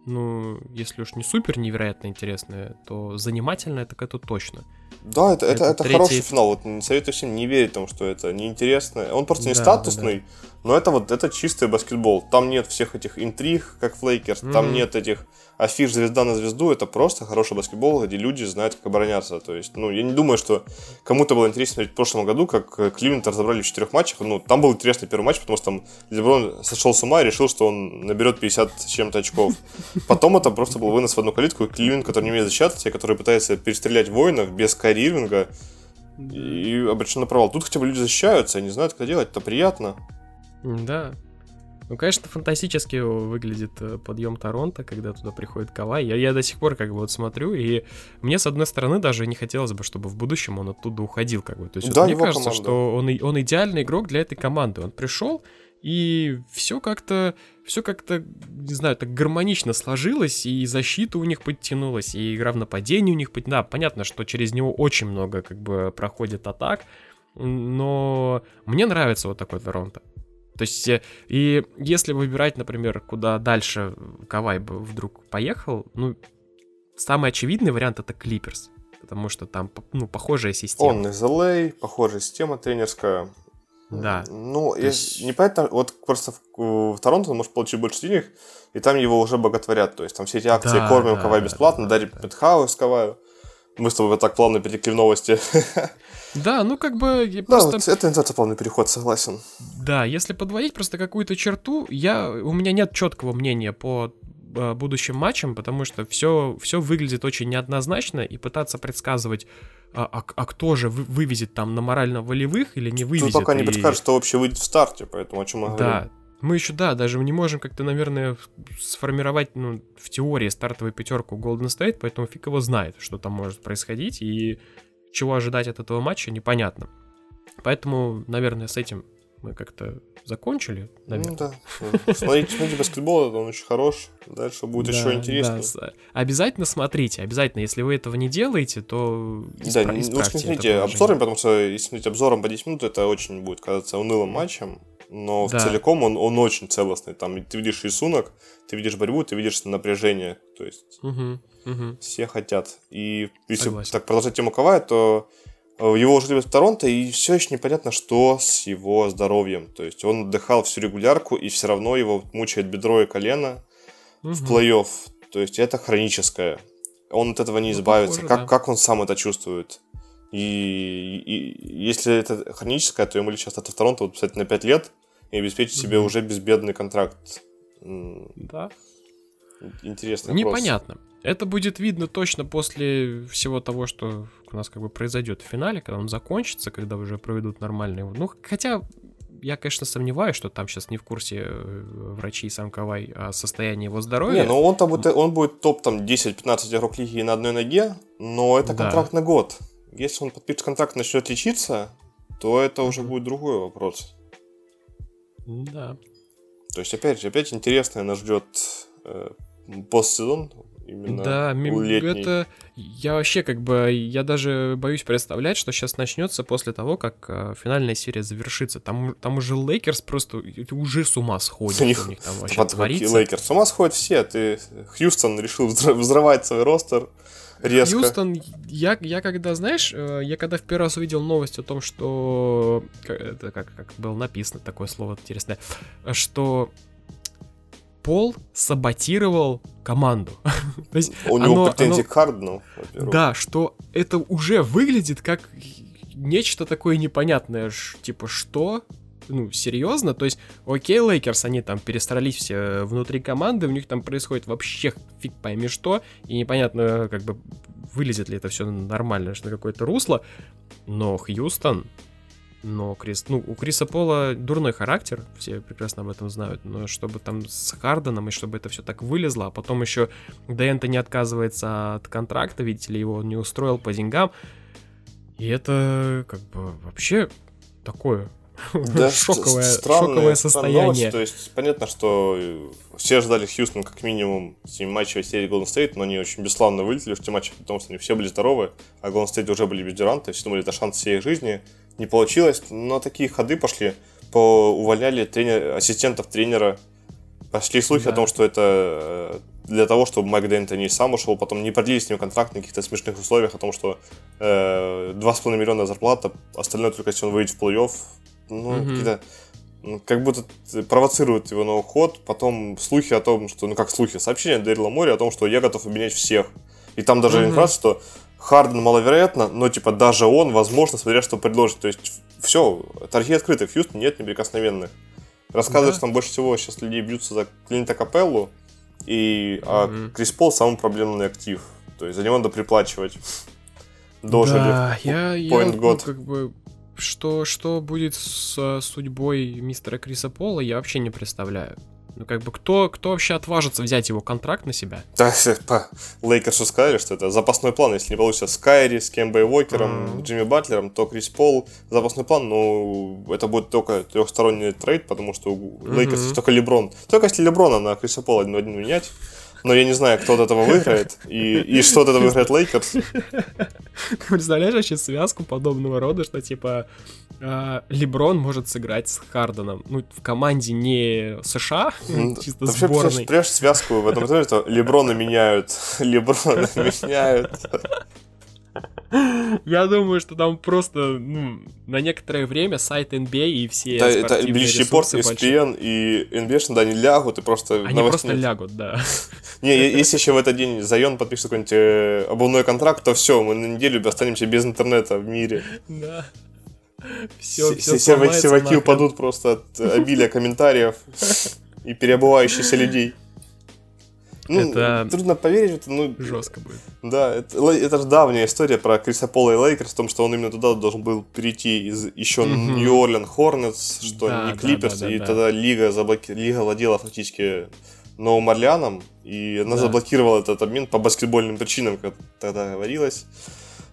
ну, если уж не супер невероятно интересное, то занимательное, так это точно. Да, это, это, это, это третий... хороший финал. Вот советую всем не верить тому, что это неинтересно. Он просто не да, статусный, да, да. но это вот это чистый баскетбол. Там нет всех этих интриг, как в Лейкерс, mm-hmm. там нет этих афиш звезда на звезду. Это просто хороший баскетбол, где люди знают, как обороняться. То есть, ну, я не думаю, что кому-то было интересно смотреть в прошлом году, как Кливленд разобрали в четырех матчах. Ну, там был интересный первый матч, потому что там Леброн сошел с ума и решил, что он наберет 50 с чем-то очков. Потом это просто был вынос в одну калитку, и Кливленд, который не умеет защищаться, который пытается перестрелять воинов без Кайри и обречен на провал. Тут хотя бы люди защищаются, они знают, как делать, это приятно. Да. Ну, конечно, фантастически выглядит э, подъем Торонто, когда туда приходит Кавай. Я, я до сих пор как бы вот смотрю, и мне, с одной стороны, даже не хотелось бы, чтобы в будущем он оттуда уходил, как бы. То есть да, вот мне кажется, команда. что он, он идеальный игрок для этой команды. Он пришел, и все как-то, все как-то, не знаю, так гармонично сложилось, и защита у них подтянулась, и игра в нападении у них подтянулась. Да, понятно, что через него очень много как бы проходит атак, но мне нравится вот такой Торонто. То есть, э, и если выбирать, например, куда дальше Кавай бы вдруг поехал, ну, самый очевидный вариант это Клиперс, потому что там, ну, похожая система. Он из LA, похожая система тренерская. Да. Ну, я есть... непонятно, вот просто в, в Торонто он может получить больше денег, и там его уже боготворят. То есть там все эти акции да, кормим да, Кавай бесплатно, да, дарим да. Пентхаус Каваю. Мы с тобой так плавно перетекли в новости. Да, ну как бы... Да, просто... вот это называется плавный переход, согласен. Да, если подводить просто какую-то черту, я, у меня нет четкого мнения по э, будущим матчам, потому что все, все выглядит очень неоднозначно, и пытаться предсказывать а, а, а кто же вы, вывезет там на морально-волевых или не вывезет. Тут пока не подскажет, что вообще выйдет в старте, поэтому о чем мы да. говорим. Мы еще, да, даже не можем как-то, наверное, сформировать, ну, в теории стартовую пятерку Golden State, поэтому фиг его знает, что там может происходить, и чего ожидать от этого матча, непонятно. Поэтому, наверное, с этим мы как-то закончили, наверное. Ну да. Смотрите, смотрите баскетбол, он очень хорош. Дальше будет да, еще интересно. Да. Обязательно смотрите, обязательно. Если вы этого не делаете, то Да, исправ- ну смотрите обзорами, потому что если смотреть обзором по 10 минут, это очень будет казаться унылым матчем. Но да. в целиком он, он очень целостный. Там ты видишь рисунок, ты видишь борьбу, ты видишь напряжение. То есть угу, угу. все хотят. И если Согласен. так продолжать тему Кавая, то Э, его уже любят в Торонто, и все еще непонятно, что с его здоровьем. То есть он отдыхал всю регулярку, и все равно его мучает бедро и колено угу. в плей-офф. То есть это хроническое. Он от этого не ну, избавится. Похоже, как, да. как он сам это чувствует? И, и если это хроническое, то ему лучше остаться в Торонто, вот, кстати, на 5 лет и обеспечить угу. себе уже безбедный контракт. Да. Интересно. Непонятно. Это будет видно точно после всего того, что у нас как бы произойдет в финале, когда он закончится, когда уже проведут нормальные... Ну, хотя я, конечно, сомневаюсь, что там сейчас не в курсе э, врачи и сам Кавай о состоянии его здоровья. Не, ну он, там будет, он будет топ там 10-15 игрок лиги на одной ноге, но это контракт да. на год. Если он подпишет контракт и начнет лечиться, то это уже будет другой вопрос. Да. То есть, опять же, опять интересное нас ждет э, постсезон, именно Да, летний. это я вообще как бы я даже боюсь представлять, что сейчас начнется после того, как э, финальная серия завершится. Там, там уже Лейкерс просто уже с ума сходит. У них у них там вообще Вот творится. Лейкерс. С ума сходят все. Ты Хьюстон решил взрыв- взрывать свой ростер резко. Хьюстон, я, я когда, знаешь, э, я когда в первый раз увидел новость о том, что... Это как, как было написано, такое слово интересное, что Пол саботировал команду. То есть, У него оно- претензии оно- к Хардену. Да, что это уже выглядит как нечто такое непонятное, типа что? Ну, серьезно? То есть, окей, Лейкерс, они там перестарались все внутри команды, у них там происходит вообще фиг пойми что, и непонятно, как бы, вылезет ли это все нормально, что какое-то русло, но Хьюстон, но Крис, ну, у Криса Пола дурной характер, все прекрасно об этом знают, но чтобы там с Харденом, и чтобы это все так вылезло, а потом еще Дэнта не отказывается от контракта, видите ли, его он не устроил по деньгам, и это как бы вообще такое Да, шоковое, ст- странная- шоковое новость. состояние. То есть понятно, что все ждали Хьюстон как минимум 7 матчей серии Golden State, но они очень бесславно вылетели в те матчи, потому что они все были здоровы, а Golden State уже были без Дюранта, все думали, это шанс всей их жизни. Не получилось, но такие ходы пошли. По увольняли тренер, ассистентов тренера. Пошли слухи Да. о том, что это э, для того, чтобы Майк Д'Антони сам ушел, потом не продлили с ним контракт на каких-то смешных условиях, о том, что э, 2,5 миллиона зарплата, остальное только если он выйдет в плей-офф. Ну, Мгм. какие-то ну, как будто т- провоцирует его на уход, потом слухи о том, что, ну как слухи, сообщение Дэрила Мори о том, что я готов обменять всех. И там даже Мгм. информация, что Харден маловероятно, но типа даже он, возможно, смотря что предложит. То есть все, торги открыты, в Хьюстоне нет неприкосновенных. Рассказывают, Да. что там больше всего сейчас людей бьются за Клинта Капеллу, и а Мгм. Крис Пол самый проблемный актив. То есть за него надо приплачивать. Дожили. Да, я, я point ну, год. как бы что, что будет с э, судьбой мистера Криса Пола, я вообще не представляю. Ну, как бы, кто, кто вообще отважится взять его контракт на себя? Да, по Лейкерсу сказали, что это запасной план. Если не получится с Кайри, с Кембой Уокером, Мгм. Джимми Батлером, то Крис Пол запасной план, ну, это будет только трехсторонний трейд, потому что у Лейкерс есть только Леброн. Только если Леброна на Криса Пола один один менять, но я не знаю, кто от этого выиграет, и, и что от этого выиграет Лейкерс. Ты представляешь вообще связку подобного рода, что типа Леброн может сыграть с Харденом. Ну, в команде не США, чисто да вообще, сборной. представляешь связку в этом что Леброна меняют, Леброна меняют. Я думаю, что там просто, ну, на некоторое время сайт NBA и все Это, это ресурсы большие- ESPN и NBA, да, они лягут и просто Они просто нет. лягут, да. Не, если еще в этот день Зайон подпишет какой-нибудь э, обувной контракт, то все, мы на неделю останемся без интернета в мире. Да. Все, Все, серва- серваки упадут просто от э, обилия комментариев и переобувающихся людей. Ну, Это- трудно поверить в это, ну, Жестко будет. да, это, это же давняя история про Криса Пола и Лейкерс, в том, что он именно туда должен был перейти из еще. Нью-Орлеан Хорнетс, что Да, не да, Клиперс, да, да, и да. тогда лига, заблоки... лига владела фактически Новым Орлеаном, и она Да. заблокировала этот обмен по баскетбольным причинам, как тогда говорилось.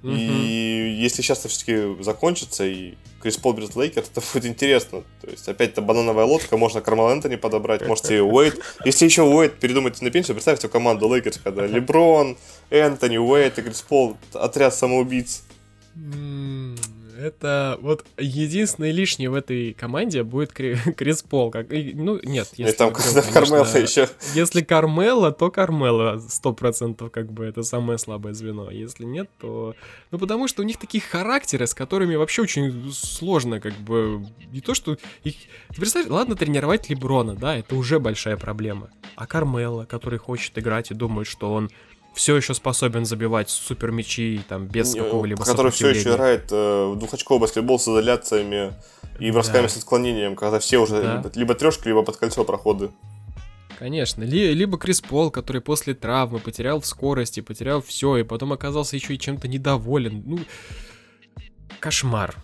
Мгм. И если сейчас это все-таки закончится, и Крис Пол берет Лейкерс, это будет интересно. То есть, опять-то банановая лодка, можно Кармело Энтони подобрать, может и Уэйд. Если еще Уэйд передумать на пенсию, представьте команду Лейкерс, когда Леброн, Энтони, Уэйд и Крис Пол, отряд самоубийц. М, Это вот единственный лишний в этой команде будет Кри- Крис Пол. Как... Ну, нет, И если там Кармело конечно, еще. Если Кармела, то Кармела сто процентов как бы это самое слабое звено. Если нет, то... Ну, потому что у них такие характеры, с которыми вообще очень сложно как бы... Не то, что... Их... Ты представляешь, ладно тренировать Леброна, да, это уже большая проблема. А Кармела, который хочет играть и думает, что он все еще способен забивать супер мячи там без какого-либо Который все еще играет э, в двухочковый баскетбол с изоляциями и бросками Да. с отклонением, когда все уже Да. либо, либо трешки, либо под кольцо проходы. Конечно. Ли- либо Крис Пол, который после травмы потерял в скорости, потерял все, и потом оказался еще и чем-то недоволен. Ну, кошмар.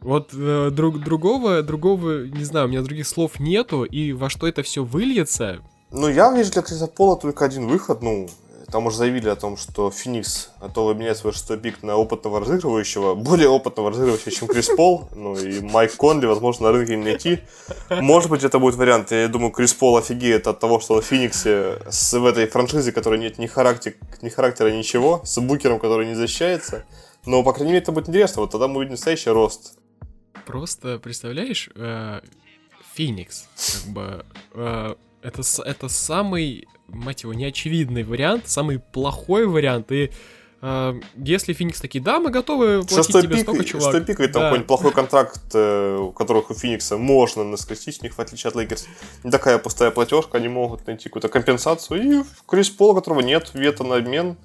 Вот э, друг, другого, другого, не знаю, у меня других слов нету, и во что это все выльется, Ну, я вижу для Криса Пола только один выход, ну, там уже заявили о том, что Феникс готовы менять свой шестой пик на опытного разыгрывающего, более опытного разыгрывающего, чем Крис Пол, ну и Майк Конли, возможно, на рынке не найти. Может быть, это будет вариант. Я думаю, Крис Пол офигеет от того, что в Фениксе с, в этой франшизе, которой нет ни, характер, ни характера, ничего, с букером, который не защищается. Но, по крайней мере, это будет интересно. Вот тогда мы увидим настоящий рост. Просто, представляешь, э, Феникс, как бы, э, это, это самый, мать его, неочевидный вариант, самый плохой вариант, и э, если Феникс такие, да, мы готовы платить шестой тебе пик, столько, чувак. Шестой пик, это да. какой-нибудь плохой контракт, э, у которых у Феникса можно наскрести, у них, в отличие от Лейкерс, не такая пустая платежка, они могут найти какую-то компенсацию, и Крис Пол, которого нет вето на обмен,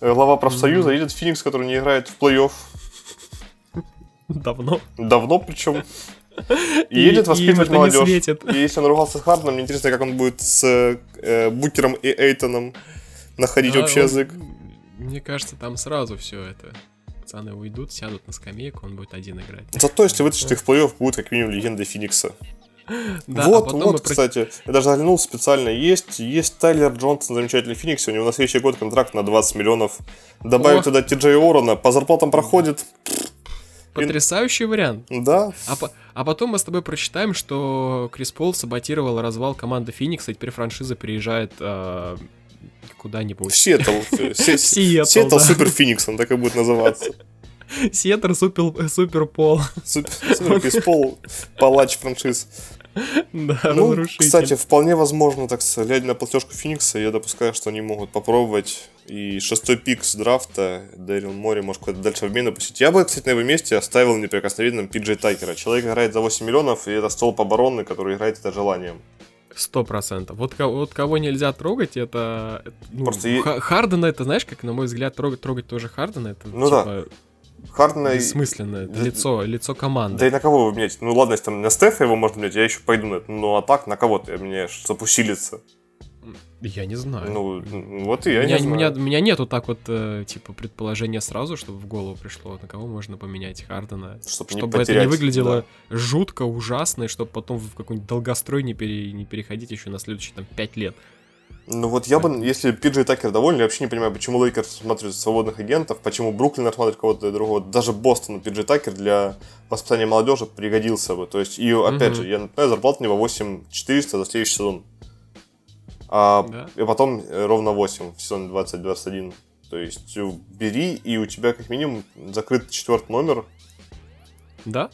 э, глава профсоюза, mm-hmm. едет Феникс, который не играет в плей-офф. Давно. Давно причем. И едет воспитывать молодежь. И если он ругался с Харденом, мне интересно, как он будет с э, Букером и Эйтоном находить да, общий он, язык. Мне кажется, там сразу все это. Пацаны уйдут, сядут на скамейку, он будет один играть. Зато если вытащить их в плей-офф, будет как минимум легенда Феникса. Да, вот, а вот, про... кстати, я даже заглянул специально. Есть, есть Тайлер Джонсон, замечательный Феникс. У него на следующий год контракт на 20 миллионов. Добавить О. туда Ти Джей Орона, по зарплатам проходит. Потрясающий вариант. Да. А, по- а потом мы с тобой прочитаем, что Крис Пол саботировал развал команды Феникса, и теперь франшиза переезжает э, куда-нибудь. В Сиэтл. Сиэтл Супер Феникс, он так и будет называться. Сиэтл Супер, Супер Пол. Супер Крис Пол, палач франшиз. Да, ну, кстати, вполне возможно, так глядя на платежку Феникса, я допускаю, что они могут попробовать и шестой пик с драфта Дэрил Мори может куда-то дальше в обмен опустить. Я бы, кстати, на его месте оставил неприкосновенным Пиджей Такера. Человек играет за 8 миллионов, и это столб обороны, который играет с желанием. Сто процентов. Вот, вот кого нельзя трогать, это... Ну, Просто Хардена, это, знаешь, как, на мой взгляд, трогать, трогать тоже Хардена, это, ну, типа, да. Хардена... Бессмысленное. Да, лицо, лицо команды. Да и на кого вы меняете? Ну ладно, если там на Стефа его можно менять, я еще пойду на это. Ну а так, на кого ты меняешь, чтобы усилиться? Я не знаю. Ну, вот и я меня, не знаю. Меня, меня нету так вот, э, типа, предположения сразу, чтобы в голову пришло, на кого можно поменять Хардена. Чтобы, чтобы не потерять, это не выглядело да. жутко, ужасно, и чтобы потом в какой-нибудь долгострой не, пере, не переходить еще на следующие, там, пять лет. Ну вот я бы, если Пиджей Такер доволен, я вообще не понимаю, почему Лейкерс смотрит свободных агентов, почему Бруклин рассматривает кого-то другого. Даже Бостон Пиджей Такер для воспитания молодежи пригодился бы. То есть, и опять mm-hmm. же, я напоминаю, зарплата у него 8400 за следующий сезон. А, да. И потом э, ровно 8 в сезоне 2021. То есть бери, и у тебя как минимум закрыт четвертый номер. Да.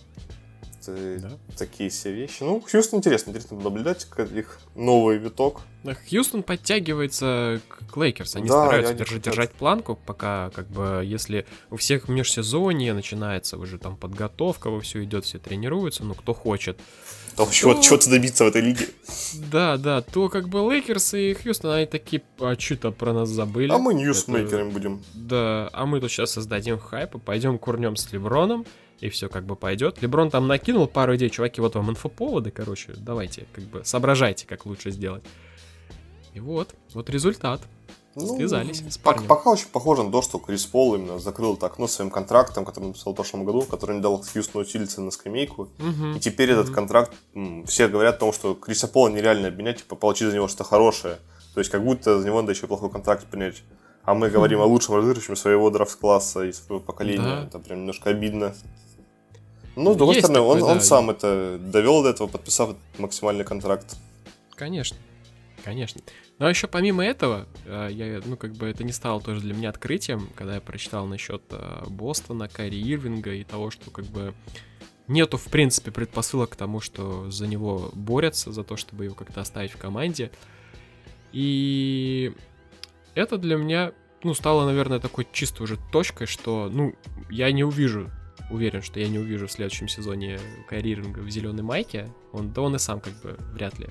Это да. Такие все вещи. Ну, Хьюстон интересно, интересно наблюдать, как их новый виток. Хьюстон подтягивается к Лейкерс. Они да, стараются держать, держать планку, пока, как бы, если у всех в межсезонье начинается уже там подготовка, во все идет, все тренируются, ну, кто хочет. Там чего, чего-то добиться в этой лиге. Да, да, то как бы Лейкерс и Хьюстон, они такие, а что-то про нас забыли. А мы ньюсмейкерами будем. Да, а мы тут сейчас создадим хайп, пойдем курнем с Леброном, и все как бы пойдет. Леброн там накинул пару идей, чуваки, вот вам инфоповоды, короче, давайте, как бы, соображайте, как лучше сделать. И вот, вот результат. Ну, Связались с парнем. Пока очень похоже на то, что Крис Пол именно закрыл это окно своим контрактом, который написал в прошлом году, который не дал Хьюстону усилиться на скамейку. Угу. И теперь угу. этот контракт, все говорят о том, что Криса Пола нереально обменять, типа получить за него что-то хорошее. То есть как будто за него надо еще плохой контракт принять. А мы говорим о лучшем разыгрывающем своего драфт-класса и своего поколения. Да. Это прям немножко обидно. Ну, с другой Есть стороны, такой, он, да. он сам это довел до этого, подписав максимальный контракт. Конечно, конечно. Ну а еще помимо этого, э, я, ну, как бы это не стало тоже для меня открытием, когда я прочитал насчет э, Бостона, Карри Ирвинга и того, что как бы нету, в принципе, предпосылок к тому, что за него борются, за то, чтобы его как-то оставить в команде. И это для меня, ну, стало, наверное, такой чисто уже точкой, что, ну, я не увижу, уверен, что я не увижу в следующем сезоне Кайри Ирвинга в зеленой майке. Он, да он и сам как бы вряд ли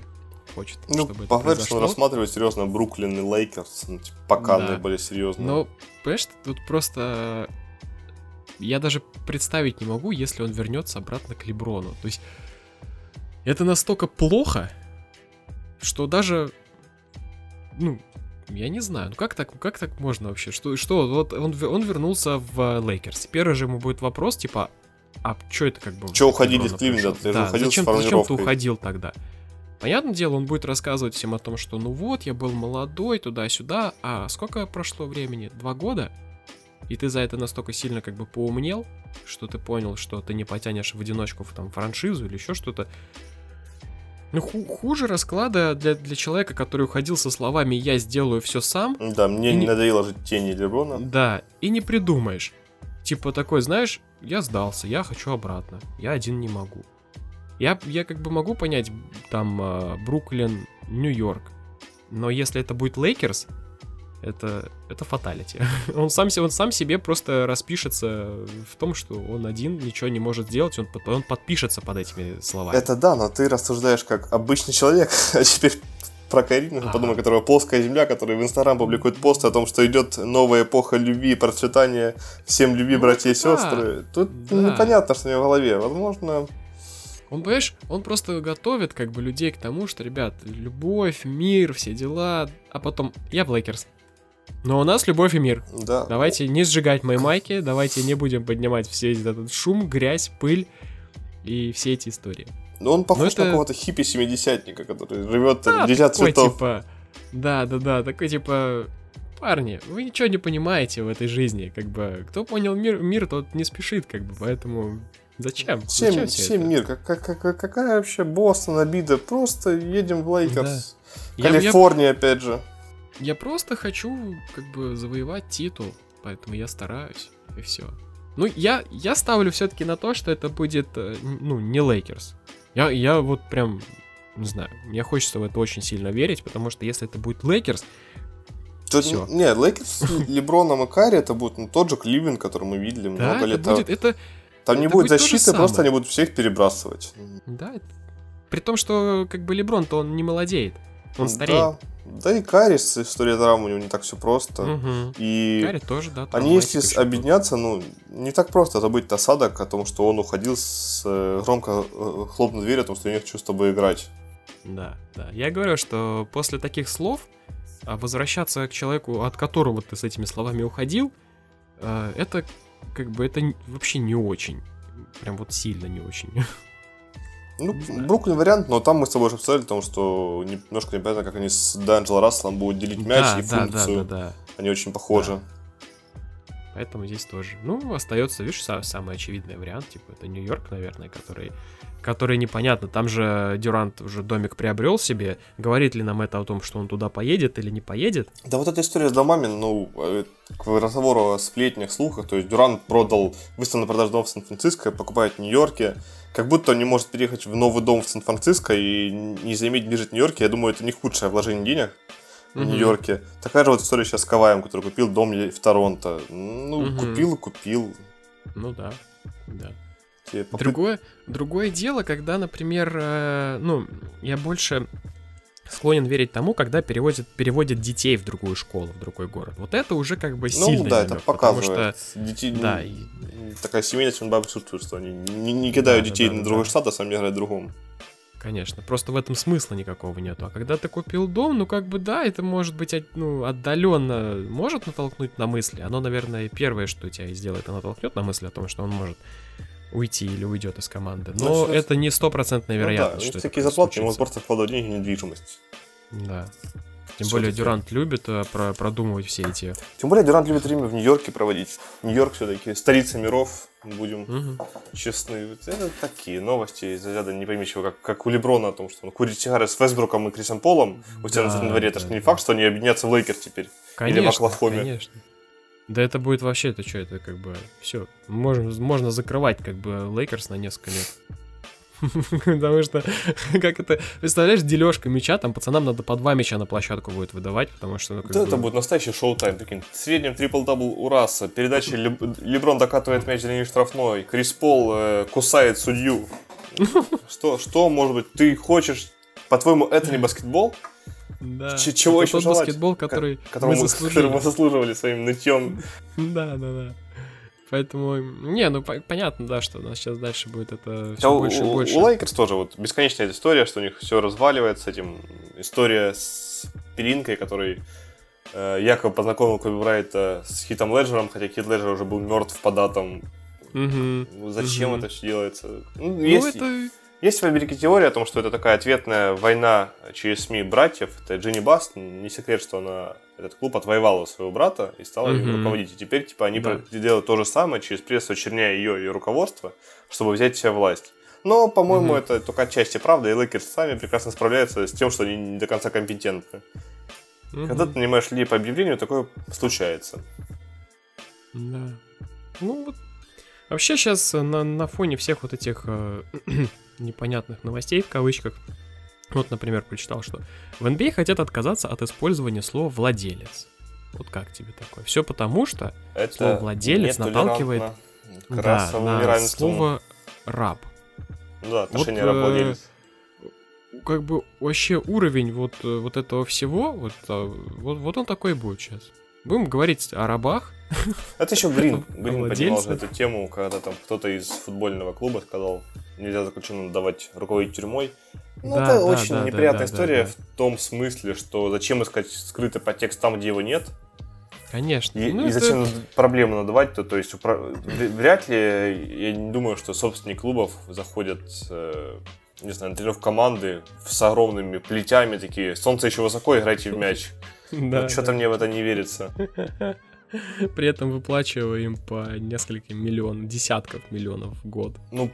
хочет, ну, чтобы это произошло. рассматривать серьезно Бруклин и Лейкерс, ну, типа, пока да. наиболее серьезно. Ну, понимаешь, тут просто... Я даже представить не могу, если он вернется обратно к Леброну. То есть, это настолько плохо, что даже... Ну, я не знаю, ну как так, как так можно вообще? Что, что вот он, он вернулся в Лейкерс. Первый же ему будет вопрос, типа, а что это как бы... Че уходили в Кливленд? Ты да, уходил зачем, зачем ты уходил тогда? Понятное дело, он будет рассказывать всем о том, что ну вот, я был молодой, туда-сюда, а сколько прошло времени? Два года? И ты за это настолько сильно как бы поумнел, что ты понял, что ты не потянешь в одиночку в там франшизу или еще что-то. Ну, ху- хуже расклада для, для человека, который уходил со словами «я сделаю все сам». Да, мне не надоело жить в тени Леброна. Да, и не придумаешь. Типа такой, знаешь, я сдался, я хочу обратно. Я один не могу. Я, я как бы могу понять, там, а, Бруклин, Нью-Йорк. Но если это будет Лейкерс, это, это фаталити. Он сам, он сам себе просто распишется в том, что он один ничего не может сделать, он, он подпишется под этими словами. Это да, но ты рассуждаешь как обычный человек, а теперь про Карину, Ага. подумай, у которого плоская земля, который в Инстаграм публикует посты о том, что идет новая эпоха любви и процветания, всем любви, Ну, братья и да. сестры. Тут Да. непонятно, что у него в голове. Возможно, Он, понимаешь, он просто готовит как бы людей к тому, что, ребят, любовь, мир, все дела, а потом я в Лейкерс. Но у нас любовь и мир. да. Давайте не сжигать мои майки, давайте не будем поднимать все этот шум, грязь, пыль и все эти истории. Но он похож это- на какого-то хиппи-семидесятника, который живет Да, дитя такой, цветов. типа, да, да, да, такой типа, парни, вы ничего не понимаете в этой жизни, как бы, кто понял мир, мир тот не спешит, как бы, поэтому зачем? Всем, Зачем всем это? мир, как, как- как- какая вообще Бостон обида, просто едем в Лейкерс. Я- я- Калифорния, опять же. Я просто хочу, как бы, завоевать титул, поэтому я стараюсь, и все. Ну, я, я ставлю все-таки на то, что это будет, э, ну, не Лейкерс. Я, я вот прям, не знаю, мне хочется в это очень сильно верить, потому что если это будет Лейкерс, Тут, Всё. Не, Лейкерс с Леброном и Карри это будет ну, тот же Кливленд, который мы видели да, много это лет. будет, это, Там не это будет защиты, просто они будут всех перебрасывать. да, при том, что, как бы, Леброн-то он не молодеет, он стареет. Да, да и Карри с историей травм у него не так все просто. Мгм. И Карри тоже, да. они, если объединяться, ну, не так просто забыть осадок о том, что он уходил с э, громко э, хлопнув дверь о том, что я не хочу с тобой играть. Да, да. Я говорю, что после таких слов а, возвращаться к человеку, от которого ты с этими словами уходил, э, это как бы это вообще не очень. Прям вот сильно не очень. Ну. Бруклин вариант, но там мы с тобой уже обсуждали, потому что немножко непонятно, как они с Д'Анджело Расселом будут делить мяч да, и да, да, функцию. да, да. Они очень похожи. Поэтому здесь тоже. Ну, остается, видишь, са- самый очевидный вариант, типа, это Нью-Йорк, наверное, который, который непонятно. Там же Дюрант уже домик приобрел себе. Говорит ли нам это о том, что он туда поедет или не поедет? Да вот эта история с домами, ну, э, к разговору о сплетнях, слухах, то есть Дюрант продал, выставил на продажу дом в Сан-Франциско, покупает в Нью-Йорке, как будто он не может переехать в новый дом в Сан-Франциско и не заиметь жить в Нью-Йорке, я думаю, это не худшее вложение денег в. Нью-Йорке. Такая же вот история сейчас с Каваем, который купил дом в Торонто. Ну, купил, купил. Ну да, да. Попыт- Другое, другое дело, когда, например, э, ну, я больше склонен верить тому, когда переводят, переводят детей в другую школу, в другой город. Вот это уже как бы Ну сильный да, намёк, это потому показывает. что Детей, да, и- такая семейность он присутствует, что они не, не кидают Да, детей да, на да, другой да. штат, а сами играют в другом. Конечно, просто в этом смысла никакого нету. А когда ты купил дом, ну как бы да, это может быть ну, отдаленно может натолкнуть на мысли. Оно, наверное, первое, что тебя и сделает, оно натолкнет на мысли о том, что он может уйти или уйдет из команды. Но Ну, это не стопроцентная Ну да, вероятность, что это просто зарплаты, они случится. могут просто вкладывать деньги в недвижимость. Да. Тем более Дюрант любит э, про- продумывать все эти. Тем более Дюрант любит время в Нью-Йорке проводить. Нью-Йорк все-таки столица миров, будем честны. Это такие новости из ряда не пойми чего, как, как у Леброна о том, что он курит сигары с Вестбруком и Крисом Полом у себя Да, на дворе. Это да, же не да. факт, что они объединятся в Лейкер теперь. Конечно, Оклахоме. конечно. Да это будет вообще, это что, это как бы все. Можно, можно закрывать как бы Лейкерс на несколько лет. Потому что, как это, представляешь, дележка мяча, там пацанам надо по два мяча на площадку будет выдавать, потому что, ну, Да, бы- это будет настоящий showtime, прикинь. В среднем трипл-дабл у Раса. Передачи Леб- Леброн докатывает мяч до линии штрафной. Крис Пол э, кусает судью. Что, что, может быть, ты хочешь... По-твоему, это не баскетбол? Да. Ч- чего Это еще тот желать? баскетбол, который мы мы, заслужили. который мы заслуживали своим нытьем. Да, да, да. Поэтому, не, ну по- понятно, да, что у нас сейчас дальше будет это все у, больше и у- больше. у Лейкерс тоже вот бесконечная эта история, что у них все разваливается, этим история с Пелинкой, который э, якобы познакомил Коби Брайта с Хитом Леджером, хотя Хит Леджер уже был мертв по датам. Ну, Зачем Мгм. это все делается? Ну, Ну, есть, это... Есть в Америке теория о том, что это такая ответная война через СМИ братьев. Это Джинни Баст, не секрет, что она этот клуб отвоевала у своего брата и стала им Мгм. руководить. И теперь, типа, они Да. делают то же самое через пресс, очерняя ее и руководство, чтобы взять себе власть. Но, по-моему, Мгм. это только отчасти правда, и Лейкерс сами прекрасно справляются с тем, что они не до конца компетентны. Мгм. Когда ты нанимаешь людей по объявлению, такое случается. Да. Ну вот. Вообще сейчас на, на фоне всех вот этих э, непонятных новостей в кавычках, вот, например, прочитал, что в NBA хотят отказаться от использования слова владелец. Вот как тебе такое? Все потому, что Это Слово «владелец» наталкивает да, на слово раб. Да, отношение Вот, э, раб-владелец. Как бы вообще уровень вот, э, вот этого всего, вот, а, вот, вот он такой будет сейчас. Будем говорить о рабах. Это еще Грин. Грин поднимал же эту тему, когда там кто-то из футбольного клуба сказал, нельзя заключенным давать руководить тюрьмой. Ну, Да, это да, очень да, да, неприятная да, да, история да. в том смысле, что зачем искать скрытый подтекст там, где его нет, Конечно. и, Ну, и это- зачем над- проблему надавать, то, есть вря- вряд ли, я не думаю, что собственники клубов заходят, э, не знаю, на тренировку команды с огромными плетями такие, солнце еще высоко, играйте в мяч. Да, Что-то мне в это не верится. При этом выплачивая им по нескольким миллионов, десятков миллионов в год. Ну,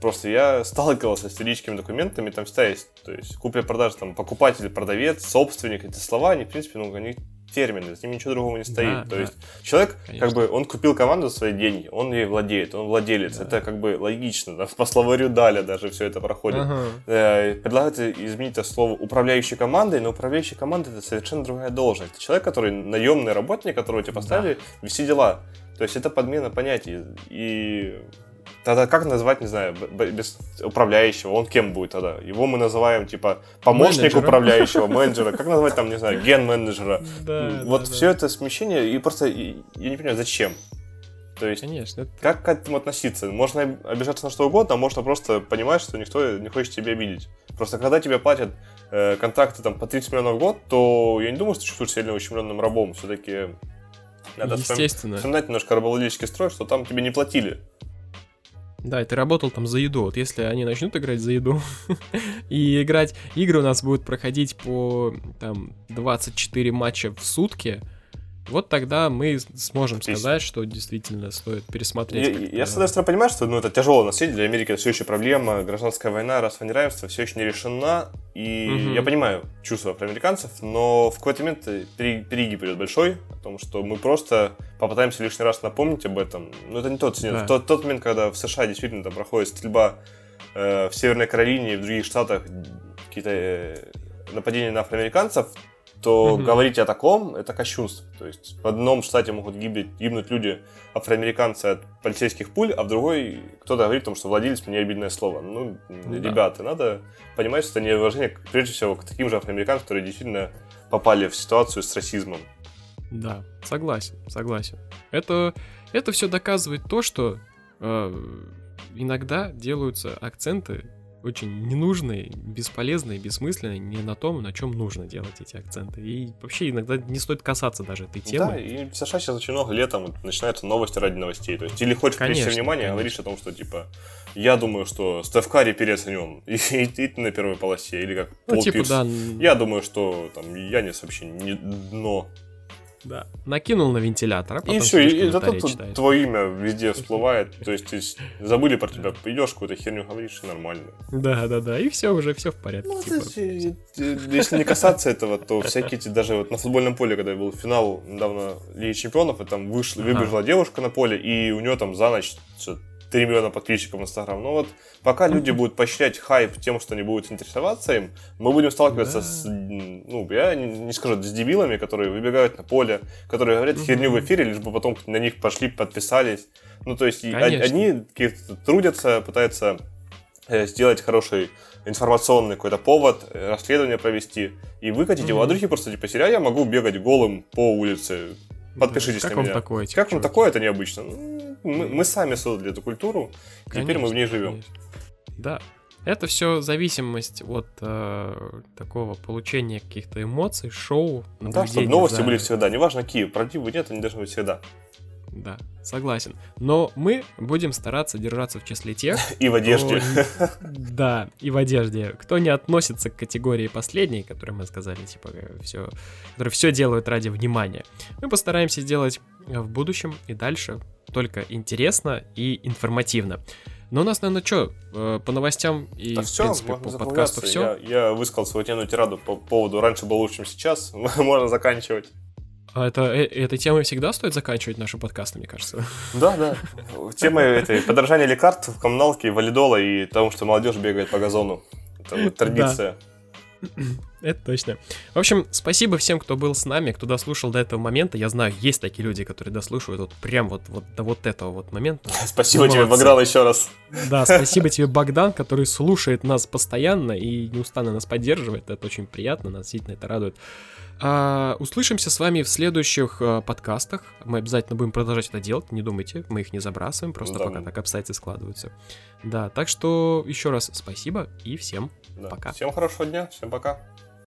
просто я сталкивался с юридическими документами, там всегда есть, то есть купля-продажа, там, покупатель, продавец, собственник, эти слова, они, в принципе, ну, они термины, за ними ничего другого не стоит. Да, то да. есть человек, Конечно. как бы, он купил команду за свои деньги, он ей владеет, он владелец, Да. это как бы логично, да, по словарю Даля даже все это проходит. Ага. Э, Предлагается изменить это слово управляющей командой, но управляющая команда это совершенно другая должность. Это человек, который наемный работник, которого тебе поставили вести дела. То есть это подмена понятий. И тогда как назвать, не знаю, без управляющего? Он кем будет тогда? Его мы называем типа помощник Менеджером. управляющего, менеджера. Как назвать там, не знаю, ген-менеджера? Да, вот да, все да. это смещение, и просто я не понимаю, зачем. То есть Конечно. как к этому относиться? Можно об- обижаться на что угодно, а можно просто понимать, что никто не хочет тебя обидеть. Просто когда тебе платят э, контракты там, по 30 миллионов в год, то я не думаю, что ты чувствуешь себя сильно ущемленным рабом. Все-таки надо Естественно. вспоминать немножко рабовладельческий строй, что там тебе не платили. Да, и ты работал там за еду. Вот если они начнут играть за еду, и играть... Игры у нас будут проходить по там 24 матча в сутки, вот тогда мы сможем Отлично. сказать, что действительно стоит пересмотреть. Я, я, с одной стороны, понимаю, что ну, это тяжело на свете, для Америки это все еще проблема, гражданская война, расовое неравенство все еще не решена, и Мгм. я понимаю чувства афроамериканцев, но в какой-то момент э, пере- перегиб идет большой, о том, что мы просто попытаемся лишний раз напомнить об этом, но это не тот, Да. в тот, тот момент, когда в США действительно там проходит стрельба э, в Северной Каролине и в других штатах, какие-то э, нападения на афроамериканцев, то Мгм. говорить о таком это кощунство. То есть в одном штате могут гибнуть, гибнуть люди, афроамериканцы от полицейских пуль, а в другой кто-то говорит о том, что владелец мне обидное слово. Ну, Ну да. ребята, надо понимать, что это неуважение, к- прежде всего, к таким же афроамериканцам, которые действительно попали в ситуацию с расизмом. Да, согласен, согласен. Это, это все доказывает то, что э, иногда делаются акценты очень ненужные, бесполезные, бессмысленные, не на том, на чем нужно делать эти акценты. И вообще иногда не стоит касаться даже этой темы. Да, и в США сейчас очень много летом начинаются новости ради новостей. То есть, или хочешь привлечь Конечно, внимание, конечно. говоришь о том, что типа я думаю, что Стеф Карри переоценен, и, и, и ты на первой полосе, или как ну, Пол типа, Пирс. да, Я думаю, что там Янис вообще не дно. Да, накинул на вентилятор, а потом и все, и, зато тут твое имя везде всплывает. То есть, ты забыли про тебя, идешь какую-то херню говоришь, и нормально. Да, да, да, и все, уже все в порядке. Ну, типа. э, если не касаться этого, то всякие эти, даже вот на футбольном поле, когда был финал недавно Лиги Чемпионов, и там вышла, выбежала девушка на поле, и у нее там за ночь 3 миллиона подписчиков в Инстаграм. Ну вот, пока люди будут поощрять хайп тем, что они будут интересоваться им, мы будем сталкиваться Да. с, ну, я не, скажу, с дебилами, которые выбегают на поле, которые говорят херню в эфире, лишь бы потом на них пошли, подписались. Ну, то есть, Конечно. одни трудятся, пытаются э, сделать хороший информационный какой-то повод, э, расследование провести и выкатить его, а другие просто типа, серия, я могу бегать голым по улице. Подпишитесь как на вам меня. такое? типа, Как вам такое? Это необычно. Ну, Мы, мы сами создали эту культуру, теперь мы в ней живем. конечно. Да. Это все зависимость от э, такого получения каких-то эмоций, шоу, Да, чтобы новости за- были всегда. Неважно какие, правдивые нет, они должны быть всегда. Да, согласен. Но мы будем стараться держаться в числе тех... И в одежде. кто- Да, и в одежде. Кто не относится к категории последней, которую мы сказали, типа, все, которые все делают ради внимания. Мы постараемся сделать э, в будущем и дальше только интересно и информативно. Но у нас, наверное, что, по новостям и, Да в все, принципе, по подкасту все? Я, я высказал свою темную тираду по поводу «раньше было лучше, чем сейчас». Можно заканчивать. А это, э- этой темой всегда стоит заканчивать наши подкасты, мне кажется. Да, да. Тема этой подражания лекарств в коммуналке, валидола и тому, что молодежь бегает по газону. Это вот традиция. Это точно. В общем, спасибо всем, кто был с нами, кто дослушал до этого момента. Я знаю, есть такие люди, которые дослушивают вот прям вот, вот до вот этого вот момента. Спасибо тебе. Баграл, еще раз. Да, спасибо тебе, Богдан, который слушает нас постоянно и неустанно нас поддерживает. Это очень приятно, нас действительно это радует. А, услышимся с вами в следующих а, подкастах. Мы обязательно будем продолжать это делать, не думайте, мы их не забрасываем, просто Да. пока так обстоятельства складываются. Да, так что еще раз спасибо и всем Да. Пока. Всем хорошего дня, всем пока.